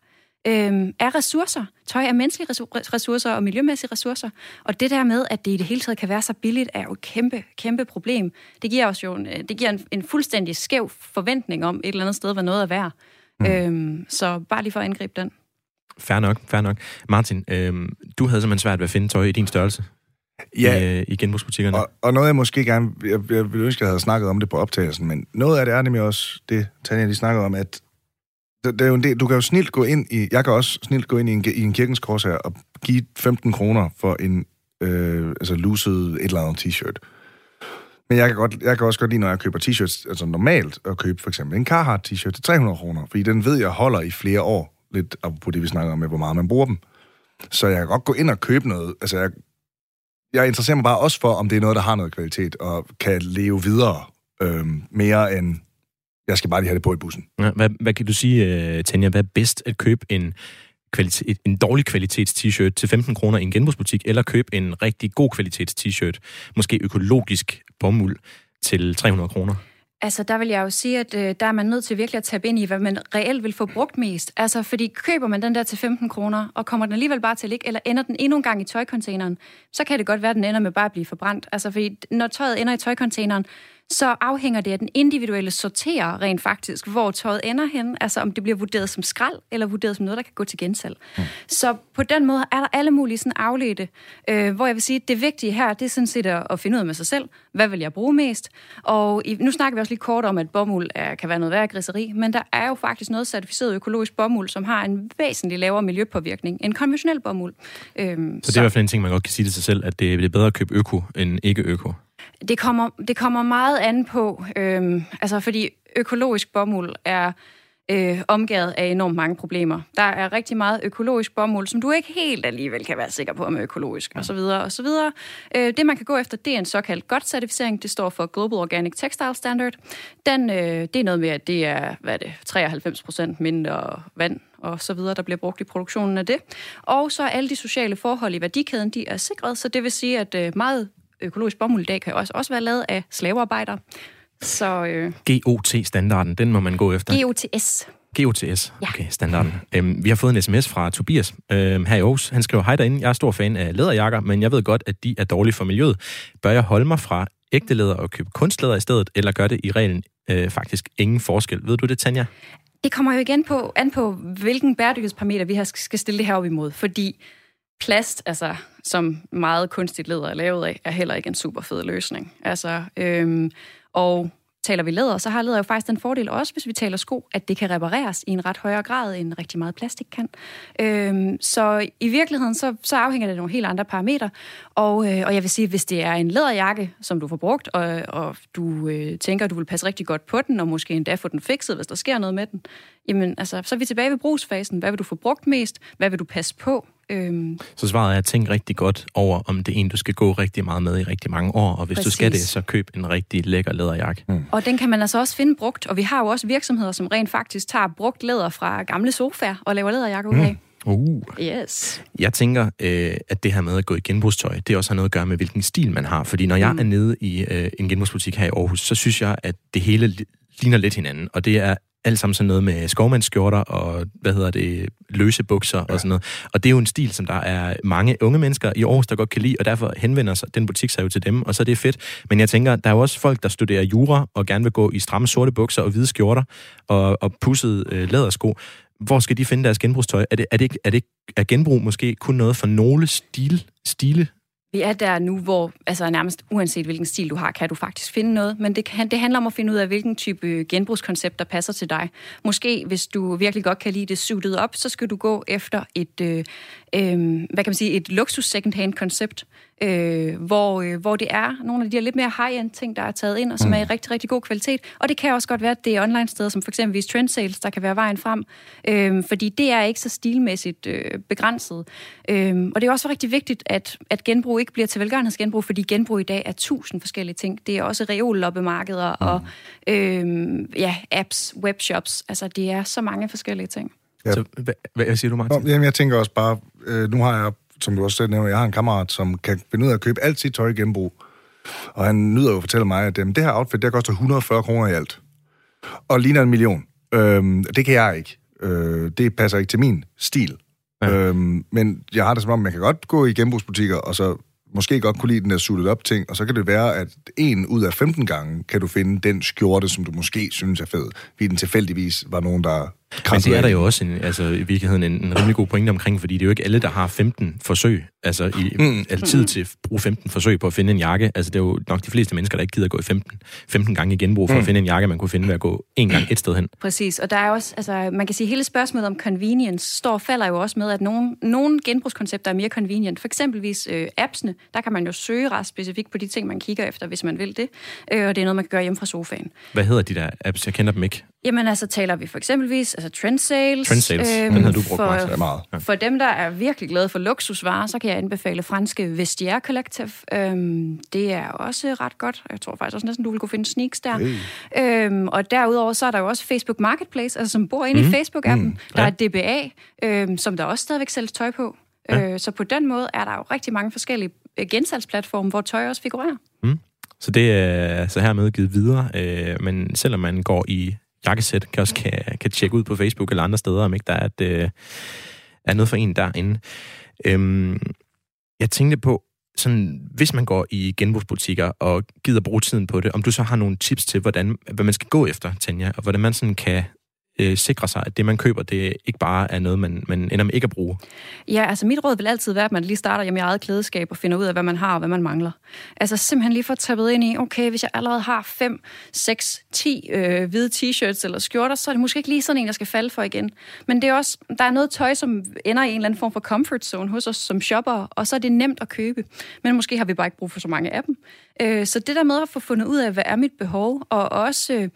øh, er ressourcer. Tøj er menneskelige ressourcer og miljømæssige ressourcer. Og det der med, at det i det hele taget kan være så billigt, er jo et kæmpe, kæmpe problem. Det giver os jo en, det giver en, en fuldstændig skæv forventning om et eller andet sted, hvad noget er værd. Mm. Øhm, så bare lige for at angribe den. Fair nok, fair nok. Martin, øhm, du havde simpelthen svært ved at finde tøj i din størrelse ja, i, øh, i genbrugsbutikkerne. Og, og noget, jeg måske gerne... Jeg, jeg ville ønske, jeg havde snakket om det på optagelsen, men noget af det er nemlig også det, Tanja lige snakkede om, at det, det er jo en del, du kan jo snilt gå ind i... Jeg kan også snilt gå ind i en, i en kirkens kors her og give 15 kroner for en øh, altså luset et eller andet t-shirt. Men jeg kan, godt, jeg kan også godt lide, når jeg køber t-shirts, altså normalt, at købe for eksempel en Carhartt t-shirt til 300 kroner, fordi den ved jeg holder i flere år, lidt på det, vi snakker om med, hvor meget man bruger dem. Så jeg kan godt gå ind og købe noget. Altså, jeg, jeg interesserer mig bare også for, om det er noget, der har noget kvalitet, og kan leve videre øh, mere end jeg skal bare lige have det på i bussen. Ja, hvad, hvad kan du sige, uh, Tanja, hvad er bedst at købe en, kvalitet, en dårlig kvalitets t-shirt til 15 kroner i en genbrugsbutik, eller købe en rigtig god kvalitets t-shirt, måske økologisk bomuld, til 300 kroner? Altså, der vil jeg jo sige, at øh, der er man nødt til virkelig at tabe ind i, hvad man reelt vil få brugt mest. Altså, fordi køber man den der til 15 kroner, og kommer den alligevel bare til at ligge, eller ender den endnu en gang i tøjcontaineren, så kan det godt være, at den ender med bare at blive forbrændt. Altså, fordi når tøjet ender i tøjcontaineren, så afhænger det af den individuelle sorterer rent faktisk, hvor tøjet ender hen, altså om det bliver vurderet som skrald, eller vurderet som noget, der kan gå til gensalg. Mm. Så på den måde er der alle mulige sådan afledte, øh, hvor jeg vil sige, at det vigtige her, det er sådan set at, at finde ud af med sig selv, hvad vil jeg bruge mest? Og i, nu snakker vi også lige kort om, at bomuld er, kan være noget værre griseri, men der er jo faktisk noget certificeret økologisk bomuld, som har en væsentlig lavere miljøpåvirkning end konventionel bomuld. Øhm, så det er i hvert fald en ting, man godt kan sige til sig selv, at det er bedre at købe øko end ikke øko. Det kommer, det kommer meget an på, øhm, altså fordi økologisk bomuld er øh, omgivet af enormt mange problemer. Der er rigtig meget økologisk bomuld, som du ikke helt alligevel kan være sikker på om er økologisk, og så videre, og så videre. Øh, det, man kan gå efter, det er en såkaldt godt certificering. Det står for Global Organic Textile Standard. Den, øh, det er noget med, at det er, hvad er det, 93 procent mindre vand og så videre, der bliver brugt i produktionen af det. Og så er alle de sociale forhold i værdikæden, de er sikret, så det vil sige, at øh, meget økologisk bomuld i dag kan også, også være lavet af slavearbejdere. Så, øh, GOT-standarden, den må man gå efter. GOTS. GOTS, okay, standarden. Øhm, vi har fået en sms fra Tobias øhm, her i Aarhus. Han skriver, hej derinde, jeg er stor fan af læderjakker, men jeg ved godt, at de er dårlige for miljøet. Bør jeg holde mig fra ægte læder og købe kunstlæder i stedet, eller gør det i reglen øh, faktisk ingen forskel? Ved du det, Tanja? Det kommer jo igen på, an på, hvilken bæredygtighedsparameter vi skal stille det her op imod, fordi plast, altså, som meget kunstigt læder er lavet af, er heller ikke en super fed løsning. Altså, øhm, og taler vi læder, så har læder jo faktisk den fordel også, hvis vi taler sko, at det kan repareres i en ret højere grad, end rigtig meget plastik kan. Øhm, så i virkeligheden, så, så afhænger det af nogle helt andre parametre. Og, øh, og jeg vil sige, hvis det er en læderjakke, som du får brugt, og, og du øh, tænker, at du vil passe rigtig godt på den, og måske endda få den fikset, hvis der sker noget med den, jamen altså, så er vi tilbage ved brugsfasen. Hvad vil du få brugt mest? Hvad vil du passe på? Øhm. Så svaret er at tænke rigtig godt over, om det er en, du skal gå rigtig meget med i rigtig mange år, og hvis Præcis. du skal det, så køb en rigtig lækker læderjakke. Mm. Og den kan man altså også finde brugt, og vi har jo også virksomheder, som rent faktisk tager brugt læder fra gamle sofaer og laver læderjakker ud af. Mm. Uh. Yes. Jeg tænker, øh, at det her med at gå i genbrugstøj, det også har noget at gøre med, hvilken stil man har. Fordi når jeg mm. er nede i øh, en genbrugsbutik her i Aarhus, så synes jeg, at det hele ligner lidt hinanden. Og det er alt sammen sådan noget med skovmandsskjorter og, hvad hedder det, løse bukser ja. og sådan noget. Og det er jo en stil, som der er mange unge mennesker i Aarhus, der godt kan lide, og derfor henvender sig den butik sig jo til dem, og så er det fedt. Men jeg tænker, der er jo også folk, der studerer jura og gerne vil gå i stramme sorte bukser og hvide skjorter og, og pussede øh, lædersko. Hvor skal de finde deres genbrugstøj? Er det, er det, ikke, er det er genbrug måske kun noget for nogle stil, stile vi er der nu, hvor altså nærmest uanset hvilken stil du har, kan du faktisk finde noget. Men det, kan, det handler om at finde ud af, hvilken type genbrugskoncept, der passer til dig. Måske, hvis du virkelig godt kan lide det suited op, så skal du gå efter et, øh, øh, hvad kan man sige, et luksus second-hand koncept øh, hvor, øh, hvor det er nogle af de her lidt mere high-end ting, der er taget ind, og som mm. er i rigtig, rigtig god kvalitet. Og det kan også godt være, at det er online-steder, som for eksempel Trend Sales, der kan være vejen frem, øh, fordi det er ikke så stilmæssigt øh, begrænset. Øh, og det er også rigtig vigtigt, at, at genbrug ikke bliver til velgørenhedsgenbrug, fordi genbrug i dag er tusind forskellige ting. Det er også reolloppemarkeder mm. og øh, ja, apps, webshops. Altså, det er så mange forskellige ting. Ja. Så, hvad, hvad siger du, Martin? Nå, jamen, jeg tænker også bare, øh, nu har jeg, som du også selv nævner, jeg har en kammerat, som kan finde ud af at købe alt sit tøj i genbrug. Og han nyder jo at fortælle mig, at øh, det her outfit, der koster 140 kroner i alt. Og ligner en million. Øh, det kan jeg ikke. Øh, det passer ikke til min stil. Ja. Øhm, men jeg har det som om, man kan godt gå i genbrugsbutikker, og så måske godt kunne lide den der suited op ting, og så kan det være, at en ud af 15 gange kan du finde den skjorte, som du måske synes er fed, fordi den tilfældigvis var nogen, der men det er der jo også en, altså, i virkeligheden en, en rimelig god pointe omkring, fordi det er jo ikke alle, der har 15 forsøg, altså i, mm. altid til at bruge 15 forsøg på at finde en jakke. Altså det er jo nok de fleste mennesker, der ikke gider at gå i 15, 15 gange i genbrug for mm. at finde en jakke, man kunne finde ved at gå en gang et sted hen. Præcis, og der er også, altså man kan sige, hele spørgsmålet om convenience står og falder jo også med, at nogle, nogle genbrugskoncepter er mere convenient. For eksempelvis øh, appsene, der kan man jo søge ret specifikt på de ting, man kigger efter, hvis man vil det, øh, og det er noget, man kan gøre hjemme fra sofaen. Hvad hedder de der apps? Jeg kender dem ikke. Jamen altså, taler vi for eksempelvis altså trend sales. Øhm, den har du brugt for, meget, meget. Ja. For dem, der er virkelig glade for luksusvarer, så kan jeg anbefale franske Vestiaire Collective. Øhm, det er også ret godt. Jeg tror faktisk også næsten, du vil kunne finde sneaks der. Hey. Øhm, og derudover så er der jo også Facebook Marketplace, altså som bor inde mm. i Facebook-appen. Mm. Der ja. er DBA, øhm, som der også stadigvæk sælges tøj på. Ja. Øh, så på den måde er der jo rigtig mange forskellige øh, gensalgsplatforme, hvor tøj også figurerer. Mm. Så det er så hermed givet videre. Øh, men selvom man går i jakkesæt, kan også kan, kan tjekke ud på Facebook eller andre steder, om ikke der er, et, øh, er noget for en derinde. Øhm, jeg tænkte på, sådan, hvis man går i genbrugsbutikker og gider bruge tiden på det, om du så har nogle tips til, hvordan, hvad man skal gå efter, Tanja, og hvordan man sådan kan øh, sikre sig, at det, man køber, det ikke bare er noget, man, man ender med ikke at bruge? Ja, altså mit råd vil altid være, at man lige starter hjemme i eget klædeskab og finder ud af, hvad man har og hvad man mangler. Altså simpelthen lige få tappet ind i, okay, hvis jeg allerede har 5, 6, 10 øh, hvide t-shirts eller skjorter, så er det måske ikke lige sådan en, jeg skal falde for igen. Men det er også, der er noget tøj, som ender i en eller anden form for comfort zone hos os som shopper, og så er det nemt at købe. Men måske har vi bare ikke brug for så mange af dem. Øh, så det der med at få fundet ud af, hvad er mit behov, og også, øh,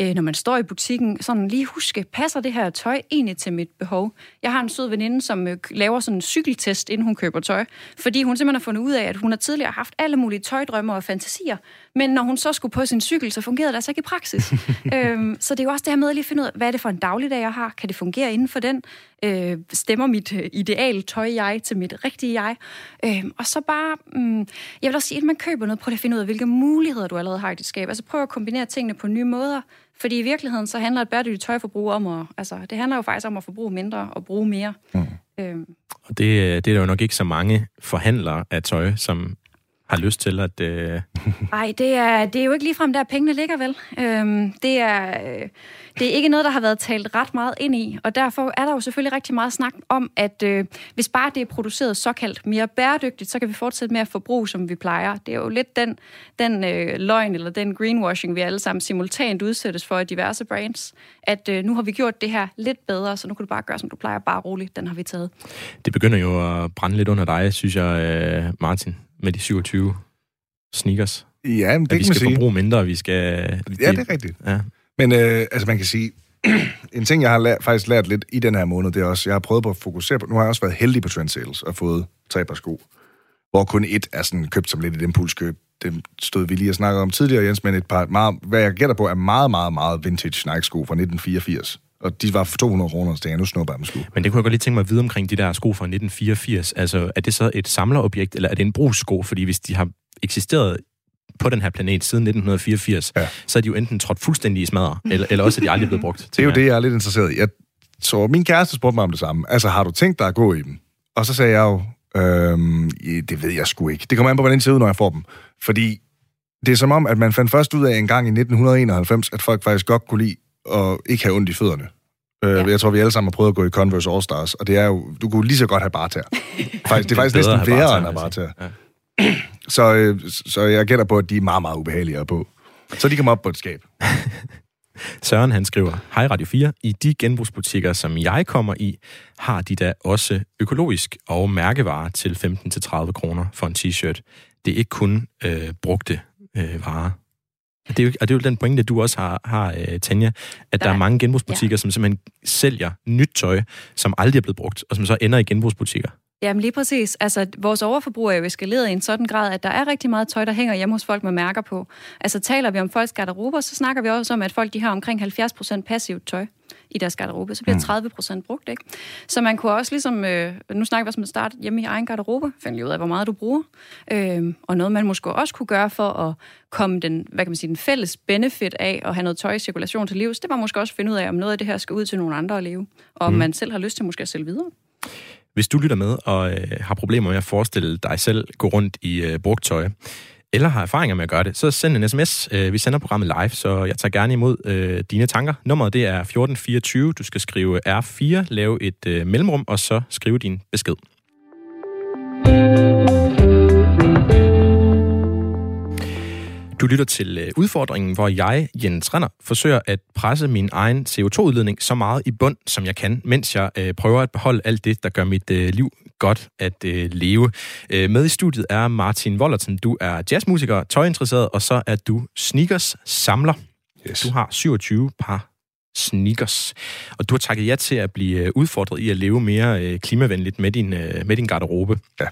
øh, når man står i butikken, sådan lige huske, passer det her tøj egentlig til mit behov? Jeg har en sød veninde, som øh, laver sådan en cykeltest, inden hun køber tøj, fordi hun simpelthen har fundet ud af, at hun har tidligere haft alle mulige tøjdrømme og fantasier, men når hun så skulle på sin cykel, så fungerede det altså ikke i praksis. [LAUGHS] øhm, så det er jo også det her med at lige finde ud af, hvad er det for en dagligdag, jeg har? Kan det fungere inden for den? Øh, stemmer mit øh, ideal tøj jeg til mit rigtige jeg? Øh, og så bare, mm, jeg vil også sige, at man køber noget, prøv at finde ud af, hvilke muligheder du allerede har i dit skab. Altså prøv at kombinere tingene på nye måder. Fordi i virkeligheden, så handler et bæredygtigt tøjforbrug om at, altså, det handler jo faktisk om at forbruge mindre og bruge mere. Mm. Øhm. Og det, det er der jo nok ikke så mange forhandlere af tøj, som har lyst til at... Øh... Ej, det er, det er jo ikke ligefrem der, pengene ligger, vel? Øhm, det, er, øh, det er ikke noget, der har været talt ret meget ind i, og derfor er der jo selvfølgelig rigtig meget snak om, at øh, hvis bare det er produceret såkaldt mere bæredygtigt, så kan vi fortsætte med at forbruge, som vi plejer. Det er jo lidt den, den øh, løgn eller den greenwashing, vi alle sammen simultant udsættes for i diverse brands, at øh, nu har vi gjort det her lidt bedre, så nu kan du bare gøre, som du plejer, bare roligt. Den har vi taget. Det begynder jo at brænde lidt under dig, synes jeg, øh, Martin med de 27 sneakers. Ja, men det at vi skal sige. forbruge mindre, vi skal... Ja, det er rigtigt. Ja. Men øh, altså, man kan sige, [CLEARS THROAT] en ting, jeg har lært, faktisk lært lidt i den her måned, det er også, jeg har prøvet på at fokusere på, nu har jeg også været heldig på trend sales og fået tre par sko, hvor kun et er sådan købt som lidt et impulskøb. Det stod vi lige og snakkede om tidligere, Jens, men et par, meget, hvad jeg gætter på, er meget, meget, meget vintage Nike-sko fra 1984. Og de var for 200 kroner, så jeg nu snupper dem sko. Men det kunne jeg godt lige tænke mig at vide omkring de der sko fra 1984. Altså, er det så et samlerobjekt, eller er det en brugssko? Fordi hvis de har eksisteret på den her planet siden 1984, ja. så er de jo enten trådt fuldstændig i smadre, eller, eller også er de aldrig blevet brugt. [LAUGHS] Det er jo det, jeg er lidt interesseret i. Jeg, så min kæreste spurgte mig om det samme. Altså, har du tænkt dig at gå i dem? Og så sagde jeg jo, øhm, det ved jeg sgu ikke. Det kommer an på, hvordan det ser ud, når jeg får dem. Fordi det er som om, at man fandt først ud af en gang i 1991, at folk faktisk godt kunne lide og ikke have ondt i fødderne. Øh, ja. Jeg tror, vi alle sammen har prøvet at gå i Converse All-Stars, og det er jo, du kunne lige så godt have bare tær. [LAUGHS] Faktisk, det er faktisk næsten værre end at bare tær. Ja. så, øh, så jeg gætter på, at de er meget, meget ubehagelige på. Så de kommer op på et skab. [LAUGHS] Søren han skriver, Hej Radio 4, i de genbrugsbutikker, som jeg kommer i, har de da også økologisk og mærkevarer til 15-30 kroner for en t-shirt. Det er ikke kun øh, brugte øh, varer. Det er, jo, og det er jo den pointe, du også har, har uh, Tanja, at der, der er mange genbrugsbutikker, ja. som simpelthen sælger nyt tøj, som aldrig er blevet brugt, og som så ender i genbrugsbutikker. Jamen lige præcis. Altså, vores overforbrug er jo eskaleret i en sådan grad, at der er rigtig meget tøj, der hænger hjemme hos folk med mærker på. Altså, taler vi om folks garderober, så snakker vi også om, at folk de har omkring 70% passivt tøj i deres garderobe, så bliver 30 mm. procent brugt, ikke? Så man kunne også ligesom, øh, nu snakker vi også om at starte hjemme i egen garderobe, finde lige ud af, hvor meget du bruger, øh, og noget man måske også kunne gøre for at komme den, hvad kan man sige, den fælles benefit af at have noget tøj i cirkulation til livs, det var måske også at finde ud af, om noget af det her skal ud til nogle andre at leve, og om mm. man selv har lyst til måske at sælge videre. Hvis du lytter med og øh, har problemer med at forestille dig selv gå rundt i øh, brugt tøj, eller har erfaringer med at gøre det, så send en sms. Øh, vi sender programmet live, så jeg tager gerne imod øh, dine tanker. Nummeret det er 1424. Du skal skrive R4, lave et øh, mellemrum, og så skrive din besked. Du lytter til øh, udfordringen, hvor jeg, Jens Renner, forsøger at presse min egen CO2-udledning så meget i bund, som jeg kan, mens jeg øh, prøver at beholde alt det, der gør mit øh, liv godt at øh, leve. Øh, med i studiet er Martin Wollerton. Du er jazzmusiker, tøjinteresseret, og så er du sneakers samler. Yes. Du har 27 par sneakers. Og du har takket ja til at blive øh, udfordret i at leve mere øh, klimavenligt med din, øh, med din garderobe. Ja.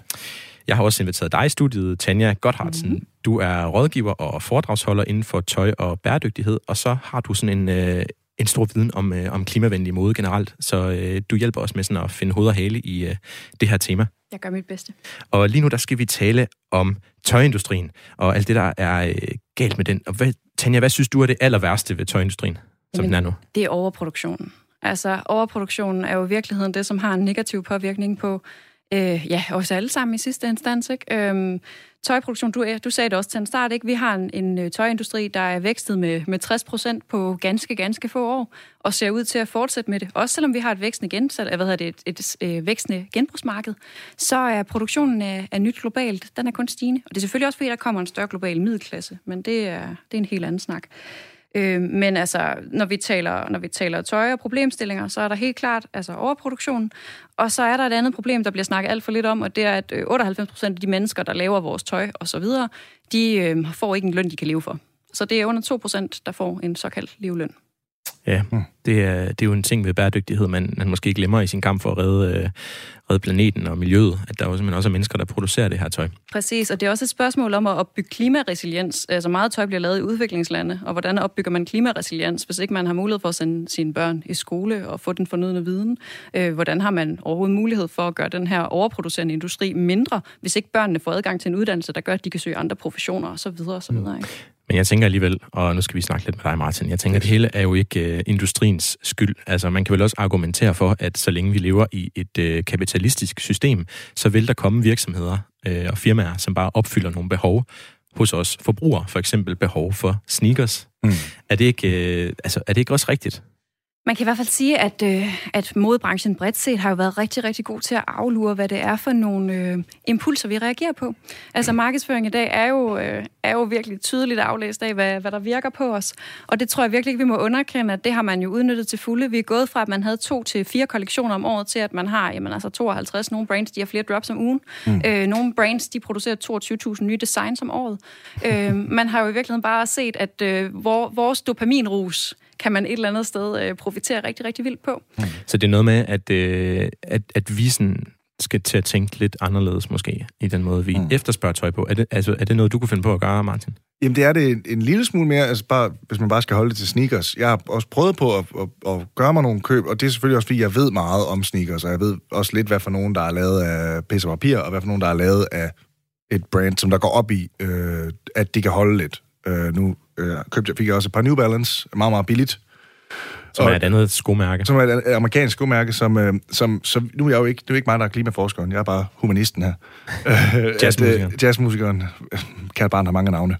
Jeg har også inviteret dig i studiet, Tanja Gotthardsen. Mm-hmm. Du er rådgiver og foredragsholder inden for tøj og bæredygtighed, og så har du sådan en, øh, en stor viden om, øh, om klimavenlig mode generelt, så øh, du hjælper os med sådan at finde hoved og hale i øh, det her tema. Jeg gør mit bedste. Og lige nu, der skal vi tale om tøjindustrien, og alt det, der er øh, galt med den. Og hvad, Tanja, hvad synes du er det aller værste ved tøjindustrien, som Jamen, den er nu? Det er overproduktionen. Altså, overproduktionen er jo i virkeligheden det, som har en negativ påvirkning på øh, ja, os alle sammen i sidste instans. Ikke? Øhm, tøjproduktion, du, øh, du sagde det også til en start, ikke? vi har en, en øh, tøjindustri, der er vækstet med, med 60 procent på ganske, ganske få år, og ser ud til at fortsætte med det. Også selvom vi har et vækstende, gen, hvad hedder det, et, et, et, et vækstende genbrugsmarked, så er produktionen af, af nyt globalt, den er kun stigende. Og det er selvfølgelig også, fordi der kommer en større global middelklasse, men det er, det er en helt anden snak. Øh, men altså, når vi, taler, når vi taler tøj og problemstillinger, så er der helt klart altså overproduktion. Og så er der et andet problem, der bliver snakket alt for lidt om, og det er, at 98 øh, procent af de mennesker, der laver vores tøj og så videre, de øh, får ikke en løn, de kan leve for. Så det er under 2 procent, der får en såkaldt leveløn. Ja, mm. det er, det er jo en ting ved bæredygtighed, man, man måske glemmer i sin kamp for at redde, øh, redde planeten og miljøet, at der er jo simpelthen også er mennesker, der producerer det her tøj. Præcis, og det er også et spørgsmål om at opbygge klimaresiliens. Altså meget tøj bliver lavet i udviklingslande, og hvordan opbygger man klimaresiliens, hvis ikke man har mulighed for at sende sine børn i skole og få den fornødne viden? Øh, hvordan har man overhovedet mulighed for at gøre den her overproducerende industri mindre, hvis ikke børnene får adgang til en uddannelse, der gør, at de kan søge andre professioner osv. osv. Mm. Ikke? Men jeg tænker alligevel, og nu skal vi snakke lidt med dig, Martin, jeg tænker, at det hele er jo ikke uh, industriens skyld. Altså, man kan vel også argumentere for, at så længe vi lever i et uh, kapitalistisk system, så vil der komme virksomheder uh, og firmaer, som bare opfylder nogle behov hos os forbrugere, for eksempel behov for sneakers. Mm. Er, det ikke, uh, altså, er det ikke også rigtigt? Man kan i hvert fald sige, at, øh, at modebranchen bredt set har jo været rigtig, rigtig god til at aflure, hvad det er for nogle øh, impulser, vi reagerer på. Altså markedsføring i dag er jo, øh, er jo virkelig tydeligt aflæst af, hvad, hvad der virker på os. Og det tror jeg virkelig ikke, vi må underkende, at det har man jo udnyttet til fulde. Vi er gået fra, at man havde to til fire kollektioner om året, til at man har jamen, altså 52. Nogle brands, de har flere drops om ugen. Mm. Øh, nogle brands, de producerer 22.000 nye designs om året. øh, man har jo i virkeligheden bare set, at øh, vores dopaminrus kan man et eller andet sted øh, profitere rigtig, rigtig vildt på. Mm. Så det er noget med, at, øh, at, at vi sådan skal til at tænke lidt anderledes måske, i den måde, vi mm. efterspørger tøj på. Er det, altså, er det noget, du kunne finde på at gøre, Martin? Jamen, det er det en, en lille smule mere, altså bare, hvis man bare skal holde det til sneakers. Jeg har også prøvet på at, at, at gøre mig nogle køb, og det er selvfølgelig også, fordi jeg ved meget om sneakers, og jeg ved også lidt, hvad for nogen, der er lavet af pisse og papir, og hvad for nogen, der er lavet af et brand, som der går op i, øh, at det kan holde lidt. Øh, nu øh, købte, fik jeg også et par New Balance, meget, meget billigt. Som og, er et andet skomærke. Som er et amerikansk skomærke, som, øh, som, som nu er jeg jo ikke, det er jo ikke mig, der er klimaforskeren, jeg er bare humanisten her. [LAUGHS] jazzmusikeren. At, jazzmusikeren. Kan barn har mange navne.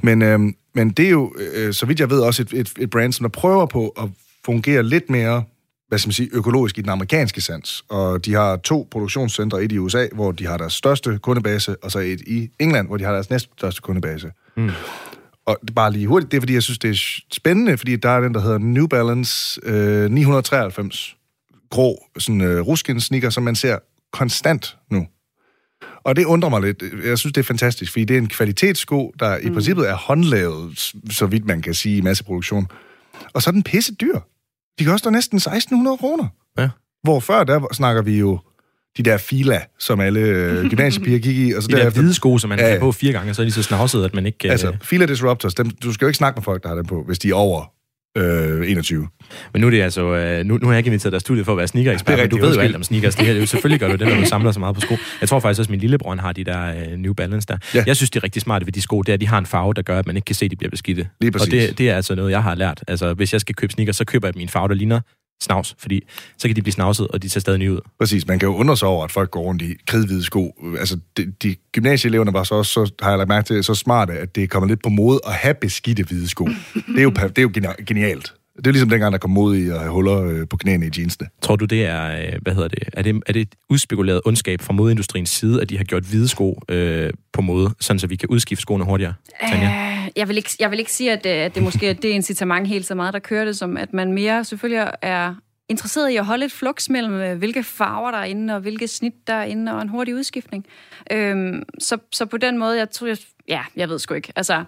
Men, øh, men det er jo, øh, så vidt jeg ved, også et, et, et brand, som der prøver på at fungere lidt mere hvad skal man sige, økologisk i den amerikanske sans. Og de har to produktionscentre, et i USA, hvor de har deres største kundebase, og så et i England, hvor de har deres næststørste kundebase. Mm. Og det er bare lige hurtigt, det er fordi, jeg synes, det er spændende, fordi der er den, der hedder New Balance øh, 993 grå, sådan øh, ruskin sneaker, som man ser konstant nu. Og det undrer mig lidt. Jeg synes, det er fantastisk, fordi det er en kvalitetssko, der i mm. princippet er håndlavet, så vidt man kan sige, i masseproduktion. Og så er den pisse dyr. De koster næsten 1600 kroner. Ja. Hvor før, der snakker vi jo de der fila, som alle øh, [LAUGHS] gymnasiepiger gik i. Og så De der derefter- hvide sko, som man Ja, ja. på fire gange, og så er de så snavset, at man ikke... Altså, Øh, Fila Disruptors, dem, du skal jo ikke snakke med folk, der har dem på, hvis de er over øh, 21. men nu er det altså... Øh, nu, nu har jeg ikke inviteret dig studiet for at være sneaker-ekspert, er men du ved jo alt om sneakers. Det her, det er jo [LAUGHS] selvfølgelig gør du det, når du samler så meget på sko. Jeg tror faktisk også, at min lillebror han har de der øh, New Balance der. Ja. Jeg synes, det er rigtig smart ved de sko, det er, at de har en farve, der gør, at man ikke kan se, at de bliver beskidte. Lige præcis. Og det, det er altså noget, jeg har lært. Altså, hvis jeg skal købe sneakers, så køber jeg en farve, der ligner snavs, fordi så kan de blive snavset, og de ser stadig nye ud. Præcis, man kan jo undre sig over, at folk går rundt i kridhvide sko. Altså, de, de gymnasieeleverne var så også, så har jeg lagt mærke til, så smarte, at det kommer lidt på mode at have beskidte hvide sko. Det er jo, det er jo genialt. Det er ligesom dengang, der kom mod i at have huller øh, på knæene i jeansene. Tror du, det er, øh, hvad hedder det, er det, er det et udspekuleret ondskab fra modeindustriens side, at de har gjort hvide sko øh, på mode, sådan så vi kan udskifte skoene hurtigere? Tanja? Øh, jeg, vil ikke, jeg vil ikke sige, at, øh, at det måske er det incitament helt så meget, der kører det, som at man mere selvfølgelig er interesseret i at holde et flux mellem, hvilke farver der er inde, og hvilke snit der er inde, og en hurtig udskiftning. Øhm, så, så på den måde, jeg tror, jeg, ja, jeg ved sgu ikke. Altså,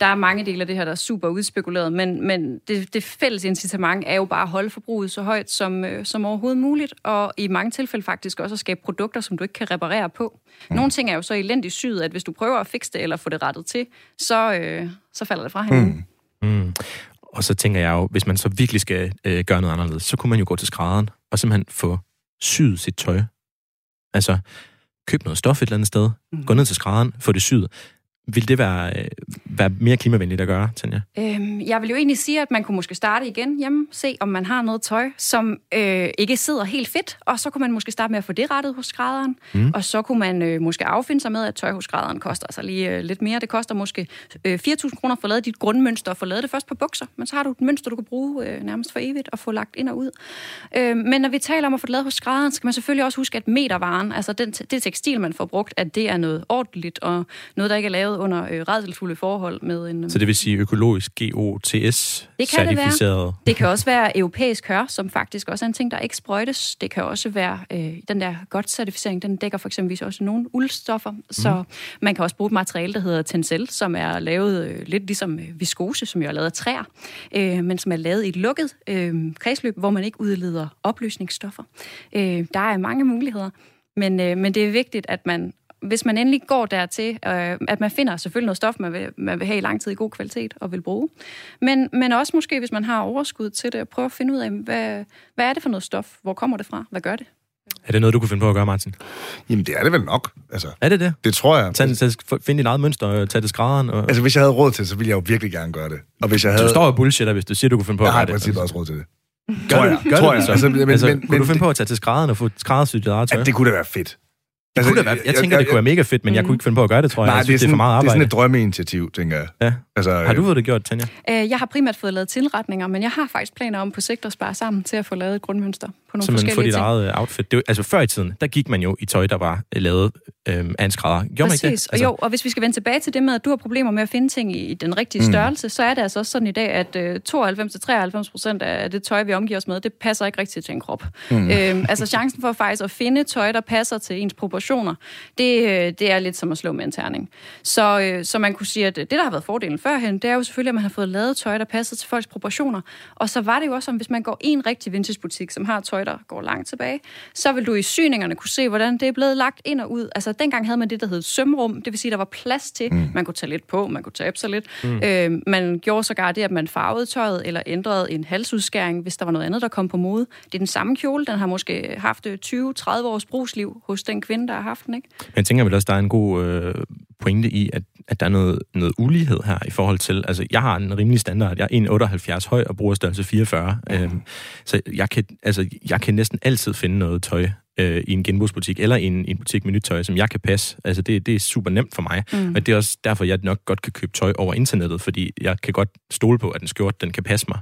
der er mange dele af det her, der er super udspekuleret, men, men det, det fælles incitament er jo bare at holde forbruget så højt som, øh, som overhovedet muligt, og i mange tilfælde faktisk også at skabe produkter, som du ikke kan reparere på. Nogle ting er jo så elendigt syet, at hvis du prøver at fikse det, eller få det rettet til, så, øh, så falder det fra hinanden. Mm. Mm. Og så tænker jeg jo, hvis man så virkelig skal øh, gøre noget anderledes, så kunne man jo gå til skrædderen og simpelthen få syet sit tøj. Altså, køb noget stof et eller andet sted, mm. gå ned til skrædderen, få det syet. Vil det være, øh, være mere klimavenligt at gøre, Tanja? Øhm, jeg vil jo egentlig sige, at man kunne måske starte igen hjemme, se om man har noget tøj, som øh, ikke sidder helt fedt, og så kunne man måske starte med at få det rettet hos skrædderen, mm. og så kunne man øh, måske affinde sig med, at tøj hos skrædderen koster altså lige øh, lidt mere. Det koster måske øh, 4.000 kroner for at lave dit grundmønster, og få lavet det først på bukser, men så har du et mønster, du kan bruge øh, nærmest for evigt, og få lagt ind og ud. Øh, men når vi taler om at få det lavet hos skrædderen, skal man selvfølgelig også huske, at metervaren, altså den, det tekstil, man får brugt, at det er noget ordentligt, og noget, der ikke er lavet under øh, redselsfulde forhold med en... Så det vil sige økologisk GOTS-certificeret? Det kan også være europæisk hør, som faktisk også er en ting, der ikke sprøjtes. Det kan også være øh, den der godt certificering, den dækker for eksempel også nogle uldstoffer. Mm. Så man kan også bruge et materiale, der hedder Tencel, som er lavet øh, lidt ligesom øh, viskose, som jo er lavet af træer, øh, men som er lavet i et lukket øh, kredsløb, hvor man ikke udleder opløsningsstoffer. Øh, der er mange muligheder, men, øh, men det er vigtigt, at man hvis man endelig går dertil, øh, at man finder selvfølgelig noget stof, man vil, man vil have i lang tid i god kvalitet og vil bruge. Men, men også måske, hvis man har overskud til det, at prøve at finde ud af, hvad, hvad er det for noget stof? Hvor kommer det fra? Hvad gør det? Er det noget, du kunne finde på at gøre, Martin? Jamen, det er det vel nok. Altså, Er det det? det tror jeg. Tag, tag, find dit eget mønster og tag det skrædderen. Og... Altså, hvis jeg havde råd til det, så ville jeg jo virkelig gerne gøre det. Og hvis jeg havde... Du står og bullshitter, hvis du siger, du kunne finde på at jeg har gøre i det. princippet også råd til det. Gør tror jeg. gør tror jeg. det så? Altså, men, altså, men, kunne men, du finde på at tage til skrædderen og få skræddersyet dit eget tøj? Ja, det kunne da være fedt. Det kunne da være, jeg tænker, det kunne være mega fedt, men jeg kunne ikke finde på at gøre det, tror jeg. Nej, jeg synes, det, er sådan, det er for meget det er arbejde. sådan et drømmeinitiativ, tænker jeg. Ja. Altså, Har du fået det gjort, Tanja? Øh, Jeg har primært fået lavet tilretninger, men jeg har faktisk planer om på sigt at spare sammen til at få lavet et grundmønster på nogle Så man får forskellige dit ting. eget øh, outfit. Det, var- altså før i tiden, der gik man jo i tøj, der var øh, lavet øh, af en skrædder. Gjorde man ikke Præcis. det? Altså... Og jo, og hvis vi skal vende tilbage til det med, at du har problemer med at finde ting i den rigtige størrelse, mm. så er det altså også sådan i dag, at øh, 92-93 procent af det tøj, vi omgiver os med, det passer ikke rigtigt til en krop. Mm. Øhm, altså chancen for faktisk at finde tøj, der passer til ens proportioner, det, øh, det er lidt som at slå med en terning. Så, øh, så man kunne sige, at det, der har været fordelen førhen, det er jo selvfølgelig, at man har fået lavet tøj, der passer til folks proportioner. Og så var det jo også, som hvis man går i en rigtig vintagebutik, som har tøj, der går langt tilbage, så vil du i syningerne kunne se, hvordan det er blevet lagt ind og ud. Altså dengang havde man det, der hed sømrum, det vil sige, der var plads til, mm. man kunne tage lidt på, man kunne tabe sig lidt. Mm. Øh, man gjorde sågar det, at man farvede tøjet, eller ændrede en halsudskæring, hvis der var noget andet, der kom på mode. Det er den samme kjole, den har måske haft øh, 20-30 års brugsliv hos den kvinde, der har haft den, ikke? Men jeg tænker vel også, der er en god øh, pointe i, at, at der er noget, noget ulighed her i forhold til... Altså, jeg har en rimelig standard. Jeg er 1,78 høj og bruger størrelse 44. Mm. Øhm, så jeg kan, altså, jeg kan næsten altid finde noget tøj øh, i en genbrugsbutik, eller i en, i en butik med nyt tøj, som jeg kan passe. Altså, det, det er super nemt for mig. Mm. Men det er også derfor, jeg nok godt kan købe tøj over internettet, fordi jeg kan godt stole på, at en skjort, den kan passe mig.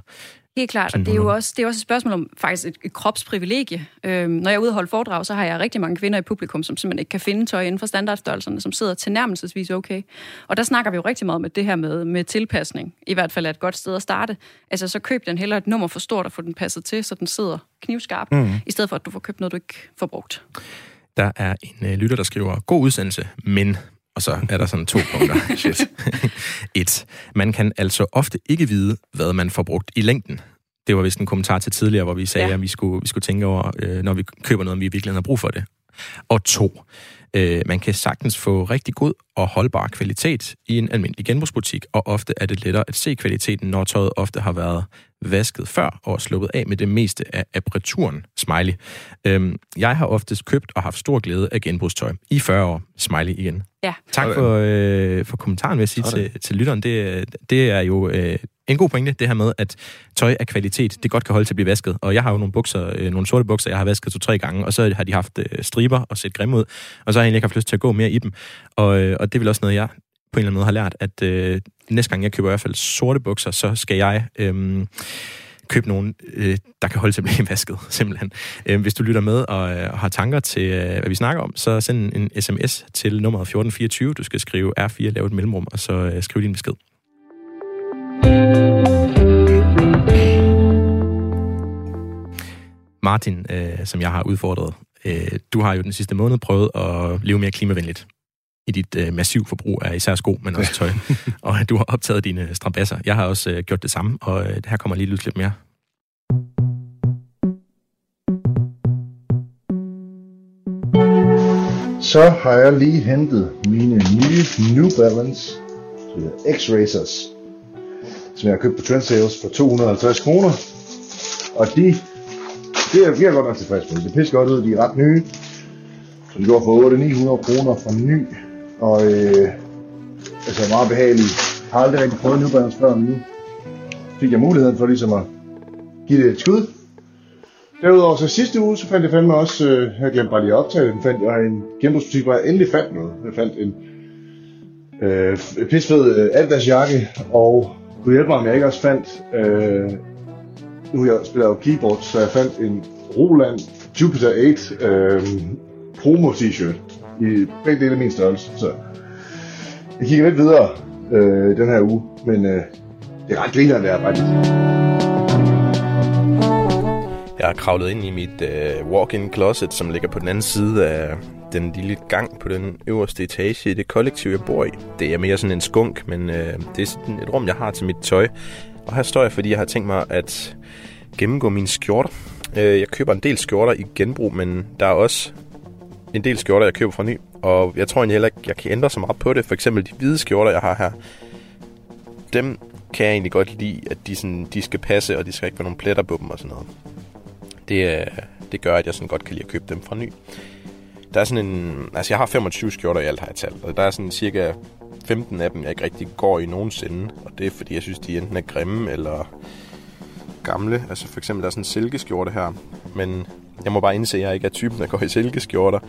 Helt klart, og det er jo også, det er også et spørgsmål om faktisk et, et kropsprivilegie. Øhm, når jeg er ude og holde foredrag, så har jeg rigtig mange kvinder i publikum, som simpelthen ikke kan finde tøj inden for standardstørrelserne, som sidder tilnærmelsesvis okay. Og der snakker vi jo rigtig meget om at det her med, med tilpasning. I hvert fald er et godt sted at starte. Altså så køb den heller et nummer for stort og få den passet til, så den sidder knivskarp, mm. i stedet for at du får købt noget, du ikke får brugt. Der er en øh, lytter, der skriver, god udsendelse, men... Og så er der sådan to punkter. [LAUGHS] Shit. Et. Man kan altså ofte ikke vide, hvad man får brugt i længden. Det var vist en kommentar til tidligere, hvor vi sagde, Ja. at vi skulle, vi skulle tænke over, øh, når vi køber noget, om vi virkelig har brug for det. Og to. Øh, man kan sagtens få rigtig god og holdbar kvalitet i en almindelig genbrugsbutik, og ofte er det lettere at se kvaliteten, når tøjet ofte har været vasket før og sluppet af med det meste af apparaturen. Smiley. Øhm, jeg har oftest købt og haft stor glæde af genbrugstøj i 40 år. Smiley igen. Ja, Tak for, øh, for kommentaren, vil jeg sige Sådan. til, til lytteren. Det, det er jo øh, en god pointe, det her med, at tøj af kvalitet, det godt kan holde til at blive vasket. Og jeg har jo nogle bukser, øh, nogle sorte bukser, jeg har vasket to-tre gange, og så har de haft øh, striber og set grimme ud, og så har jeg egentlig ikke haft lyst til at gå mere i dem. Og, øh, og det er vel også noget, jeg på en eller anden måde har lært, at øh, næste gang jeg køber i hvert fald sorte bukser, så skal jeg... Øh, købe nogen, øh, der kan holde til at blive [LAUGHS] vasket, simpelthen. Øh, hvis du lytter med og, øh, og har tanker til, øh, hvad vi snakker om, så send en, en sms til nummeret 1424. Du skal skrive R4, lave et mellemrum, og så øh, skriv din besked. Martin, øh, som jeg har udfordret, øh, du har jo den sidste måned prøvet at leve mere klimavenligt i dit øh, massiv forbrug af især sko, men også tøj. [LAUGHS] og du har optaget dine strabasser. Jeg har også øh, gjort det samme, og øh, her kommer lige lidt lidt mere. Så har jeg lige hentet mine nye New Balance X-Racers, som jeg har købt på Trend Sales for 250 kroner. Og de, det er jeg godt nok tilfreds med. Det er godt ud, de er ret nye. Så de går for 800-900 kroner for ny. Og øh, altså meget behagelige. Jeg har aldrig rigtig prøvet New Balance før, men nu fik jeg muligheden for ligesom at give det et skud. Derudover så sidste uge, så fandt jeg fandme også, øh, jeg glemte bare lige at optage den, fandt jeg en genbrugsbutik, hvor jeg endelig fandt noget. Jeg fandt en øh, pisfed øh, Adidas jakke, og kunne hjælpe mig, om jeg ikke også fandt, øh, nu jeg spiller jo keyboard, så jeg fandt en Roland Jupiter 8 øh, promo t-shirt i begge dele af min størrelse. Så jeg kigger lidt videre øh, den her uge, men øh, det er ret grinerende, det er faktisk. Jeg har kravlet ind i mit øh, walk-in closet, som ligger på den anden side af den lille gang på den øverste etage i det kollektiv, jeg bor i. Det er mere sådan en skunk, men øh, det er sådan et rum, jeg har til mit tøj. Og her står jeg, fordi jeg har tænkt mig at gennemgå mine skjorter. Øh, jeg køber en del skjorter i genbrug, men der er også en del skjorter, jeg køber fra ny. Og jeg tror egentlig heller ikke, jeg kan ændre så meget på det. For eksempel de hvide skjorter, jeg har her. Dem kan jeg egentlig godt lide, at de, sådan, de skal passe, og de skal ikke være nogle pletter på dem og sådan noget. Det, øh, det gør, at jeg sådan godt kan lide at købe dem fra ny. Der er sådan en... Altså, jeg har 25 skjorter i alt, har jeg talt. Og der er sådan cirka 15 af dem, jeg ikke rigtig går i nogensinde. Og det er, fordi jeg synes, de enten er grimme eller gamle. Altså, for eksempel, der er sådan en silkeskjorte her. Men jeg må bare indse, at jeg ikke er typen, der går i silkeskjorter.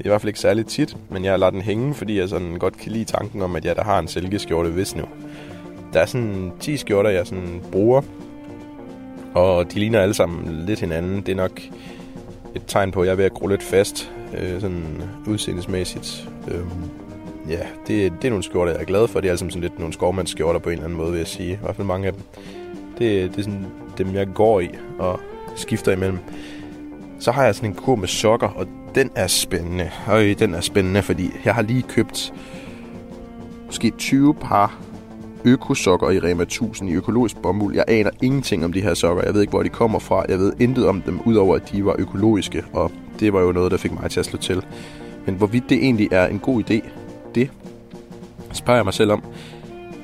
I hvert fald ikke særlig tit. Men jeg lader den hænge, fordi jeg sådan godt kan lide tanken om, at jeg der har en silkeskjorte, hvis nu. Der er sådan 10 skjorter, jeg sådan bruger. Og de ligner alle sammen lidt hinanden. Det er nok et tegn på, at jeg er ved at gro lidt fast, øh, sådan udseendesmæssigt. Øh ja, det, det er nogle skjorter, jeg er glad for. Det er altså sådan lidt nogle skovmandsskjorter på en eller anden måde, vil jeg sige. I hvert fald mange af dem. Det, det er sådan dem, jeg går i og skifter imellem. Så har jeg sådan en kur med sokker, og den er spændende. Og den er spændende, fordi jeg har lige købt måske 20 par økosokker i Rema 1000 i økologisk bomuld. Jeg aner ingenting om de her sokker. Jeg ved ikke, hvor de kommer fra. Jeg ved intet om dem, udover at de var økologiske. Og det var jo noget, der fik mig til at slå til. Men hvorvidt det egentlig er en god idé, det spørger jeg mig selv om.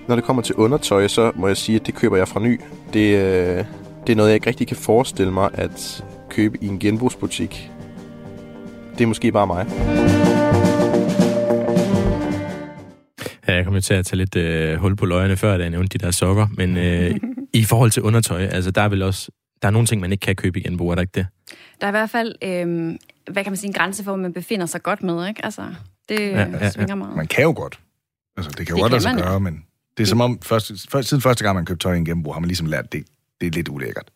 Når det kommer til undertøj, så må jeg sige, at det køber jeg fra ny. Det, øh, det er noget, jeg ikke rigtig kan forestille mig at købe i en genbrugsbutik. Det er måske bare mig. Ja, jeg kom jo til at tage lidt øh, hul på løjerne før, da jeg nævnte de der sokker. Men øh, i forhold til undertøj, altså der er vel også... Der er nogle ting, man ikke kan købe i genbrug, er der ikke det? Der er i hvert fald, øh, hvad kan man sige, en grænse for, hvor man befinder sig godt med, ikke? Altså, det ja, ja, ja. svinger meget. Man kan jo godt. Altså, det kan jo Det godt lade sig gøre, men det er som om, første, først, siden første gang, man købte tøj i en genbrug, har man ligesom lært, det, det er lidt ulækkert.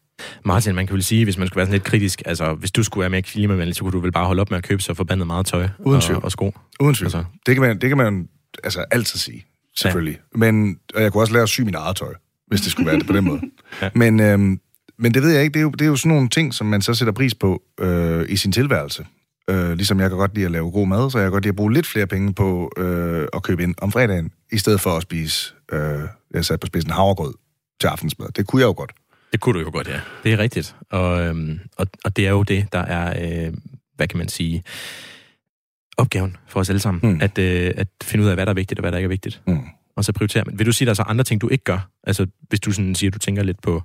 Martin, man kan vel sige, hvis man skulle være sådan lidt kritisk, altså hvis du skulle være mere klimavenlig, så kunne du vel bare holde op med at købe så forbandet meget tøj Uden og, tvivl. og sko. Uden tvivl. Altså. Det, kan man, det kan man altså altid sige, selvfølgelig. Ja. Men, og jeg kunne også lære at sy min eget tøj, hvis det skulle være det på den måde. Ja. men, øhm, men det ved jeg ikke. Det er, jo, det er jo sådan nogle ting, som man så sætter pris på øh, i sin tilværelse. Øh, ligesom jeg kan godt lide at lave god mad, så jeg kan godt lide at bruge lidt flere penge på øh, at købe ind om fredagen, i stedet for at spise, øh, jeg sat på spidsen havregrød til aftensmad. Det kunne jeg jo godt. Det kunne du jo godt, ja. Det er rigtigt. Og, øhm, og, og det er jo det, der er, øh, hvad kan man sige, opgaven for os alle sammen. Mm. At, øh, at finde ud af, hvad der er vigtigt og hvad der ikke er vigtigt. Mm. Og så prioritere. Men vil du sige, der er så andre ting, du ikke gør? Altså, hvis du sådan siger, du tænker lidt på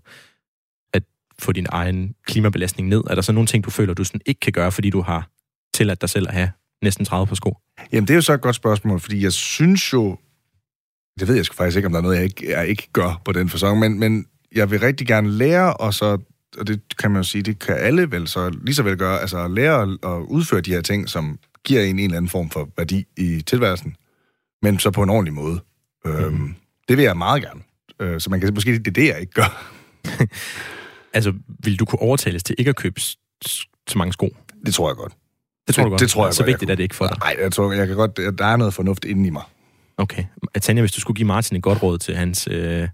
at få din egen klimabelastning ned, er der så nogle ting, du føler, du sådan ikke kan gøre, fordi du har tilladt dig selv at have næsten 30 på sko? Jamen, det er jo så et godt spørgsmål, fordi jeg synes jo... Det ved jeg sgu faktisk ikke, om der er noget, jeg ikke, jeg ikke gør på den fasong, men, men jeg vil rigtig gerne lære, og så og det kan man jo sige, det kan alle vel så lige så vel gøre, altså lære at, at udføre de her ting, som giver en en eller anden form for værdi i tilværelsen, men så på en ordentlig måde. Mm. Øhm, det vil jeg meget gerne. Øh, så man kan måske det er det, jeg ikke gør. [LAUGHS] Altså, vil du kunne overtales til ikke at købe så mange sko? Det tror jeg godt. Det tror du godt? Det tror jeg Så godt, jeg vigtigt kunne. er det ikke for dig? Nej, jeg tror, jeg kan godt, der er noget fornuft inde i mig. Okay. Tanja, hvis du skulle give Martin et godt råd til hans... Øh,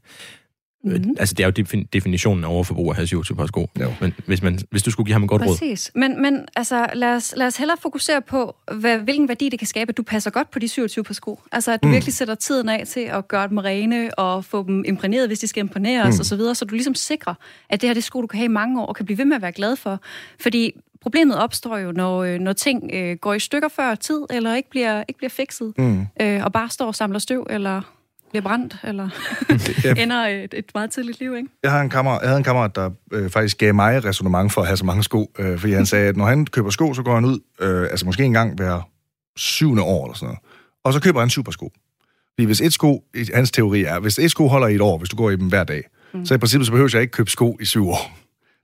Mhm. mm. Altså, det er jo defin- definitionen af overforbrug at have 27 par sko. Jo. Men hvis, man, hvis du skulle give ham et godt råd... Præcis. Men, men altså, lad, os, lad os hellere fokusere på, hvad, hvilken værdi det kan skabe, at du passer godt på de 27 par sko. Altså, at du mm. virkelig sætter tiden af til at gøre dem rene og få dem imprægneret, hvis de skal imprægneres mm. og så videre, så du ligesom sikrer, at det her det sko, du kan have i mange år og kan blive ved med at være glad for. Fordi problemet opstår jo, når, øh, når ting øh, går i stykker før tid, eller ikke bliver, ikke bliver fikset, mm. øh, og bare står og samler støv, eller bliver brændt, eller [LAUGHS] ender et, et meget tidligt liv, ikke? Jeg, har en kammerat, jeg havde en kammerat, der øh, faktisk gav mig resonemang for at have så mange sko. Øh, fordi han sagde, at når han køber sko, så går han ud, øh, altså måske en gang hver syvende år eller sådan noget. Og så køber han syv par sko. Fordi hvis et sko, hans teori er, hvis et sko holder i et år, hvis du går i dem hver dag, mm. så i princippet så behøver jeg ikke købe sko i syv år.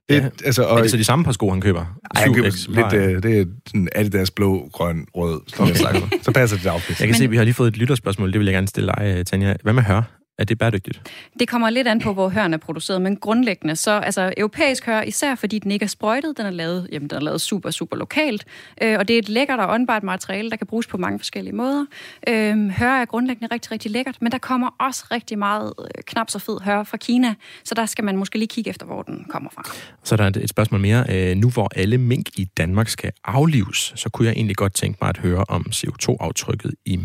Det, Ja. altså, og, Er det så de samme par sko, han køber? ej, han køber lidt, øh, det er sådan Adidas blå, grøn, rød. Sådan [LAUGHS] okay. Så passer det til outfit. Jeg kan Men- se, at vi har lige fået et lytterspørgsmål. Det vil jeg gerne stille dig, Tanja. Hvad med hør? Er det bæredygtigt? Det kommer lidt an på, hvor høren er produceret, men grundlæggende så, altså europæisk hør, især fordi den ikke er sprøjtet, den er lavet, jamen, den er lavet super, super lokalt, øh, og det er et lækkert og åndbart materiale, der kan bruges på mange forskellige måder. Øh, hør er grundlæggende rigtig, rigtig lækkert, men der kommer også rigtig meget øh, knap så fed hør fra Kina, så der skal man måske lige kigge efter, hvor den kommer fra. Så er der et- et spørgsmål mere. Øh, Nu hvor alle mink i Danmark skal aflives, så kunne jeg egentlig godt tænke mig at høre om CO2-aftrykket i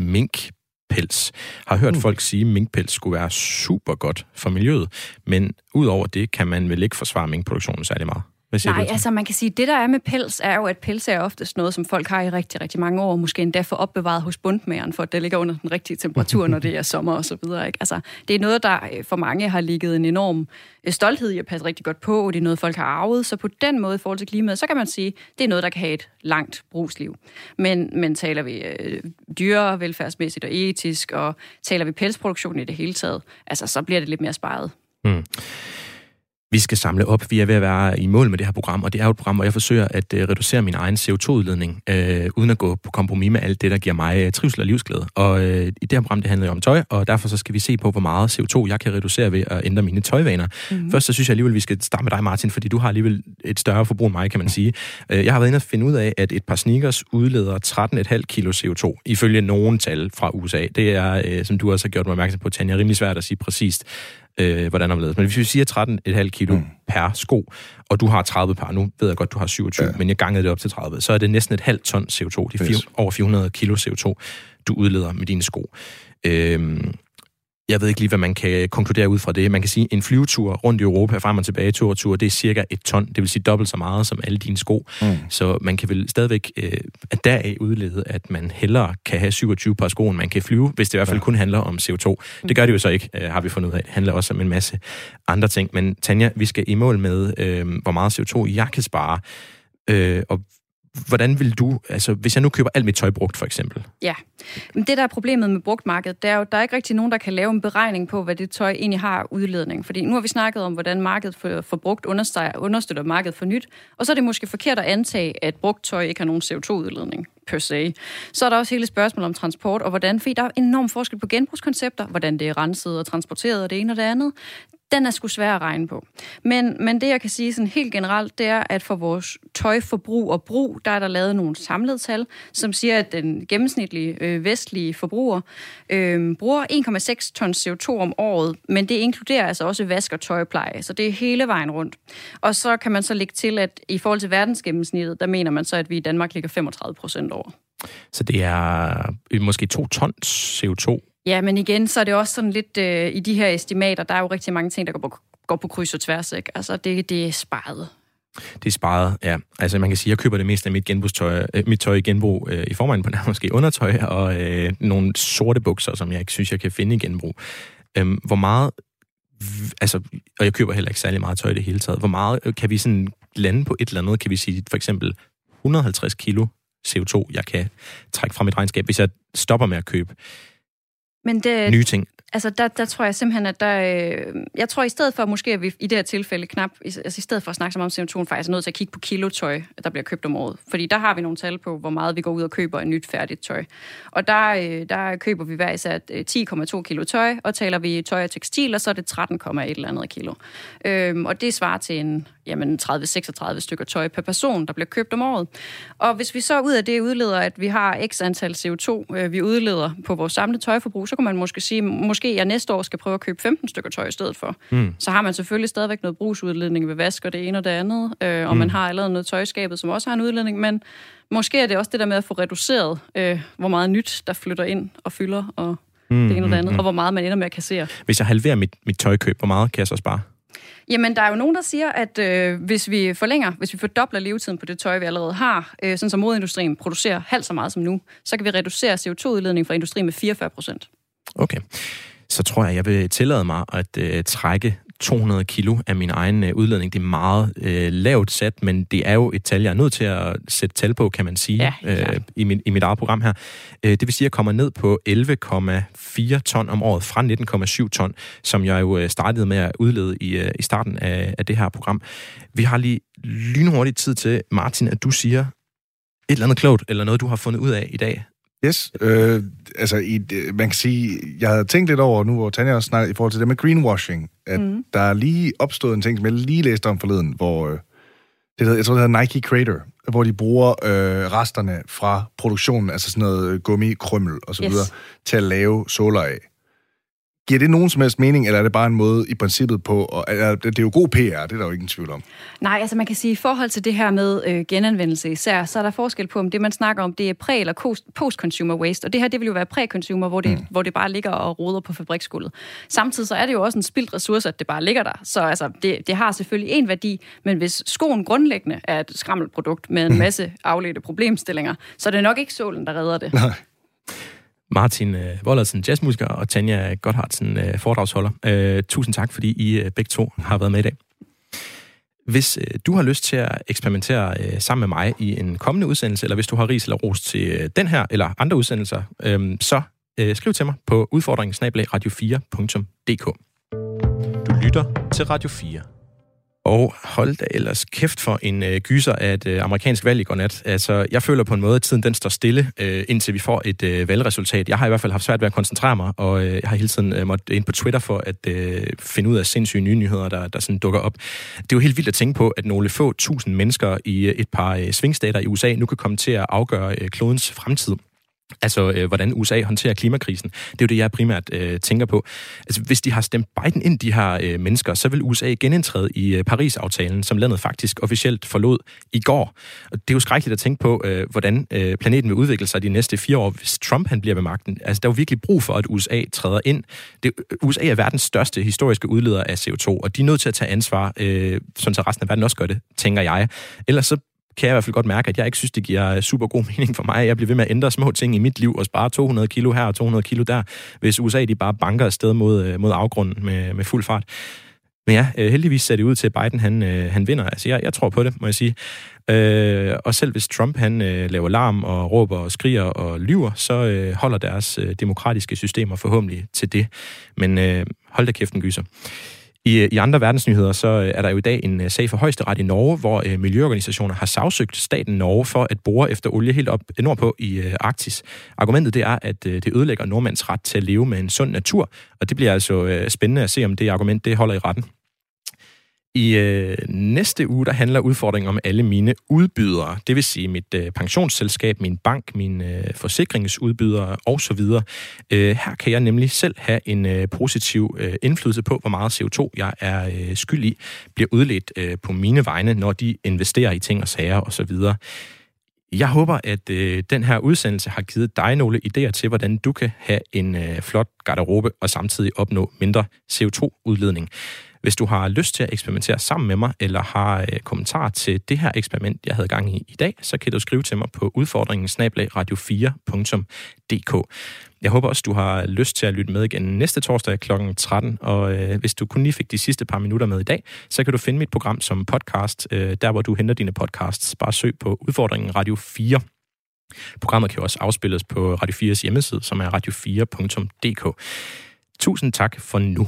minkpels. Har hørt folk sige, at minkpels skulle være super godt for miljøet, men udover det kan man vel ikke forsvare minkproduktionen særlig meget. Hvad siger Nej, du altså man kan sige, det der er med pels, er jo, at pels er oftest noget, som folk har i rigtig, rigtig mange år, måske endda for opbevaret hos bundmageren, for at det ligger under den rigtige temperatur, når det er sommer og så videre. Ikke? Altså, det er noget, der øh, for mange har ligget en enorm øh, stolthed i at passe rigtig godt på, det er noget, folk har arvet, så på den måde i forhold til klimaet, så kan man sige, det er noget, der kan have et langt brugsliv. Men, men taler vi øh, dyrevelfærdsmæssigt og etisk, og taler vi pelsproduktion i det hele taget, altså så bliver det lidt mere sparet. Vi skal samle op. Vi er ved at være i mål med det her program, og det er jo et program, hvor jeg forsøger at øh, reducere min egen CO2-udledning, øh, uden at gå på kompromis med alt det, der giver mig øh, trivsel og livsglæde. Og øh, i det her program, det handler jo om tøj, og derfor så skal vi se på, hvor meget CO2 jeg kan reducere ved at ændre mine tøjvaner. Mm-hmm. Først så synes jeg alligevel, vi skal starte med dig, Martin, fordi du har alligevel et større forbrug end mig, kan man sige. Øh, jeg har været inde og finde ud af, at et par sneakers udleder 13,5 kilo CO2, ifølge nogen tal fra USA. Det er, øh, som du også har gjort mig opmærksom på, Tanja, rimelig svært at sige præcist, øh, hvordan omledes. Men hvis vi siger 13,5 kilo mm. per sko, og du har 30 par, nu ved jeg godt, du har 27, ja. men jeg gangede det op til 30, så er det næsten et halvt ton CO2. Det er Yes. over 400 kilo CO2, du udleder med dine sko. Øhm, jeg ved ikke lige, hvad man kan konkludere ud fra det. Man kan sige, en flyvetur rundt i Europa, frem og tilbage, tur og tur, det er cirka et ton. Det vil sige dobbelt så meget som alle dine sko. Mm. Så man kan vel stadigvæk øh, af deraf udlede, at man hellere kan have 27 par sko, end man kan flyve, hvis det i hvert fald ja. kun handler om CO2. Det gør det jo så ikke, øh, har vi fundet ud af. Det handler også om en masse andre ting. Men Tanja, vi skal i mål med, øh, hvor meget CO2 jeg kan spare. Øh, og hvordan vil du, altså hvis jeg nu køber alt mit tøj brugt for eksempel, Ja, men det der er problemet med brugtmarkedet, det er jo, der er ikke rigtig nogen, der kan lave en beregning på, hvad det tøj egentlig har udledning. Fordi nu har vi snakket om, hvordan markedet for, for brugt understøtter, understøtter markedet for nyt, og så er det måske forkert at antage, at brugt tøj ikke har nogen CO2-udledning per se. Så er der også hele spørgsmålet om transport, og hvordan, fordi der er enorm forskel på genbrugskoncepter, hvordan det er renset og transporteret og det ene og det andet den er sgu svær at regne på. Men, men det, jeg kan sige sådan helt generelt, det er, at for vores tøjforbrug og brug, der er der lavet nogle samlede tal, som siger, at den gennemsnitlige øh, vestlige forbruger øh, bruger 1,6 tons CO2 om året, men det inkluderer altså også vask og tøjpleje, så det er hele vejen rundt. Og så kan man så lægge til, at i forhold til verdensgennemsnittet, der mener man så, at vi i Danmark ligger 35 procent over. Så det er øh, måske to tons CO2 Ja, men igen, så er det også sådan lidt øh, i de her estimater, der er jo rigtig mange ting, der går på, går på kryds og tværs, ikke? Altså, det, det er sparet. Det er sparet, ja. Altså, man kan sige, at jeg køber det meste af mit, genbrugstøj, øh, mit tøj i genbrug øh, i forvejen på måske undertøj og øh, nogle sorte bukser, som jeg ikke synes, jeg kan finde i genbrug. Øhm, hvor meget altså, og jeg køber heller ikke særlig meget tøj i det hele taget. Hvor meget øh, kan vi sådan lande på et eller andet? Kan vi sige for eksempel 150 kilo CO2, jeg kan trække fra mit regnskab, hvis jeg stopper med at købe men det, nye ting. Altså, der, der tror jeg simpelthen, at der... Øh, jeg tror, i stedet for måske, at vi i det her tilfælde knap... Altså, i stedet for at snakke så meget om CO2, faktisk er nødt til at kigge på kilotøj, der bliver købt om året. Fordi der har vi nogle tal på, hvor meget vi går ud og køber en nyt færdigt tøj. Og der, øh, der køber vi hver især øh, 10,2 kilo tøj, og taler vi tøj og tekstil, og så er det 13,1 eller andet kilo. Øhm, og det svarer til en jamen 30-36 stykker tøj per person, der bliver købt om året. Og hvis vi så ud af det udleder, at vi har x antal CO2, øh, vi udleder på vores samlede tøjforbrug, så kan man måske sige, måske jeg næste år skal prøve at købe 15 stykker tøj i stedet for. Mm. Så har man selvfølgelig stadigvæk noget brugsudledning ved vask og det ene og det andet, øh, og mm. man har allerede noget tøjskabet, som også har en udledning, men måske er det også det der med at få reduceret, øh, hvor meget nyt, der flytter ind og fylder, og mm, det ene og det andet, mm, mm. og hvor meget man ender med at kassere. Hvis jeg halverer mit, mit tøjkøb, hvor meget kan jeg så spare? Jamen, der er jo nogen, der siger, at øh, hvis vi forlænger, hvis vi fordobler levetiden på det tøj, vi allerede har, øh, sådan som modindustrien producerer halvt så meget som nu, så kan vi reducere CO2-udledningen fra industrien med 44 procent. Okay. Så tror jeg, jeg vil tillade mig at øh, trække 200 kilo af min egen øh, udledning. Det er meget øh, lavt sat, men det er jo et tal, jeg er nødt til at sætte tal på, kan man sige, ja, øh, i, min, i mit eget program her. Øh, det vil sige, at jeg kommer ned på 11,4 ton om året fra 19,7 ton, som jeg jo øh, startede med at udlede i, øh, i starten af, af det her program. Vi har lige lynhurtigt tid til, Martin, at du siger et eller andet klogt, eller noget, du har fundet ud af i dag. Yes, øh, altså i, man kan sige, jeg havde tænkt lidt over nu, hvor Tanja også snakker i forhold til det med greenwashing, at mm. der er lige opstået en ting, som jeg lige læste om forleden, hvor øh, det hedder, jeg tror, det hedder Nike Crater, hvor de bruger øh, resterne fra produktionen, altså sådan noget gummi, krymmel og så yes. videre, til at lave soler af. Giver det nogen som helst mening, eller er det bare en måde i princippet på, og det er jo god PR, det er der jo ingen tvivl om. Nej, altså man kan sige, i forhold til det her med øh, genanvendelse især, så er der forskel på, om det man snakker om, det er præ- eller post-consumer waste, og det her, det vil jo være præ-consumer, hvor det, mm. hvor det bare ligger og roder på fabriksgulvet. Samtidig så er det jo også en spildt ressource, at det bare ligger der, så altså, det, det har selvfølgelig en værdi, men hvis skoen grundlæggende er et skrammelprodukt med en masse afledte problemstillinger, så er det nok ikke solen, der redder det. [LAUGHS] Nej. Martin øh, Wollersen, jazzmusiker, og Tanja Godhardsen, øh, foredragsholder. Øh, tusind tak, fordi I øh, begge to har været med i dag. Hvis øh, du har lyst til at eksperimentere øh, sammen med mig i en kommende udsendelse, eller hvis du har ris eller ros til øh, den her eller andre udsendelser, øh, så øh, skriv til mig på udfordringen radio4.dk. Du lytter til Radio 4. Og hold da ellers kæft for en øh, gyser af et øh, amerikansk valg i går nat. Altså, jeg føler på en måde, at tiden den står stille, øh, indtil vi får et øh, valgresultat. Jeg har i hvert fald haft svært ved at koncentrere mig, og øh, jeg har hele tiden øh, måttet ind på Twitter for at øh, finde ud af sindssyge nye nyheder, der, der sådan dukker op. Det er jo helt vildt at tænke på, at nogle få tusind mennesker i øh, et par øh, svingstater i USA nu kan komme til at afgøre øh, klodens fremtid. Altså, øh, hvordan USA håndterer klimakrisen. Det er jo det, jeg primært øh, tænker på. Altså, hvis de har stemt Biden ind, de her øh, mennesker, så vil USA genindtræde i øh, Paris-aftalen, som landet faktisk officielt forlod i går. Og det er jo skrækkeligt at tænke på, øh, hvordan øh, planeten vil udvikle sig de næste fire år, hvis Trump han bliver ved magten. Altså, der er jo virkelig brug for, at USA træder ind. Det, øh, USA er verdens største historiske udleder af CO2, og de er nødt til at tage ansvar, øh, sådan så resten af verden også gør det, tænker jeg. Ellers så kan jeg i hvert fald godt mærke, at jeg ikke synes, det giver øh, super god mening for mig. Jeg bliver ved med at ændre små ting i mit liv og spare 200 kilo her og 200 kilo der, hvis USA de bare banker afsted mod, øh, mod afgrunden med, med fuld fart. Men ja, øh, heldigvis ser det ud til, at Biden han, han vinder. Altså, jeg, jeg tror på det, må jeg sige. Øh, og selv hvis Trump han øh, laver larm og råber og skriger og lyver, så øh, holder deres øh, demokratiske systemer forhåbentlig til det. Men øh, hold da kæften, gyser. I, øh, I andre verdensnyheder så øh, er der jo i dag en øh, sag for højesteret i Norge, hvor øh, miljøorganisationer har sagsøgt staten Norge for at bore efter olie helt op nordpå i øh, Arktis. Argumentet det er, at øh, det ødelægger nordmands ret til at leve med en sund natur, og det bliver altså øh, spændende at se, om det argument det holder i retten. I øh, næste uge, der handler udfordringen om alle mine udbydere. Det vil sige mit øh, pensionsselskab, min bank, min øh, forsikringsudbydere osv. Øh, her kan jeg nemlig selv have en øh, positiv øh, indflydelse på, hvor meget CO2 jeg er øh, skyld i, bliver udledt øh, på mine vegne, når de investerer i ting og sager osv. Jeg håber, at øh, den her udsendelse har givet dig nogle idéer til, hvordan du kan have en øh, flot garderobe og samtidig opnå mindre CO2-udledning. Hvis du har lyst til at eksperimentere sammen med mig, eller har øh, kommentarer til det her eksperiment, jeg havde gang i i dag, så kan du skrive til mig på udfordringen radio4.dk. Jeg håber også, du har lyst til at lytte med igen næste torsdag kl. 13, og øh, hvis du kun lige fik de sidste par minutter med i dag, så kan du finde mit program som podcast, øh, der hvor du henter dine podcasts. Bare søg på udfordringen Radio 4. Programmet kan også afspilles på Radio 4's hjemmeside, som er radio4.dk. Tusind tak for nu.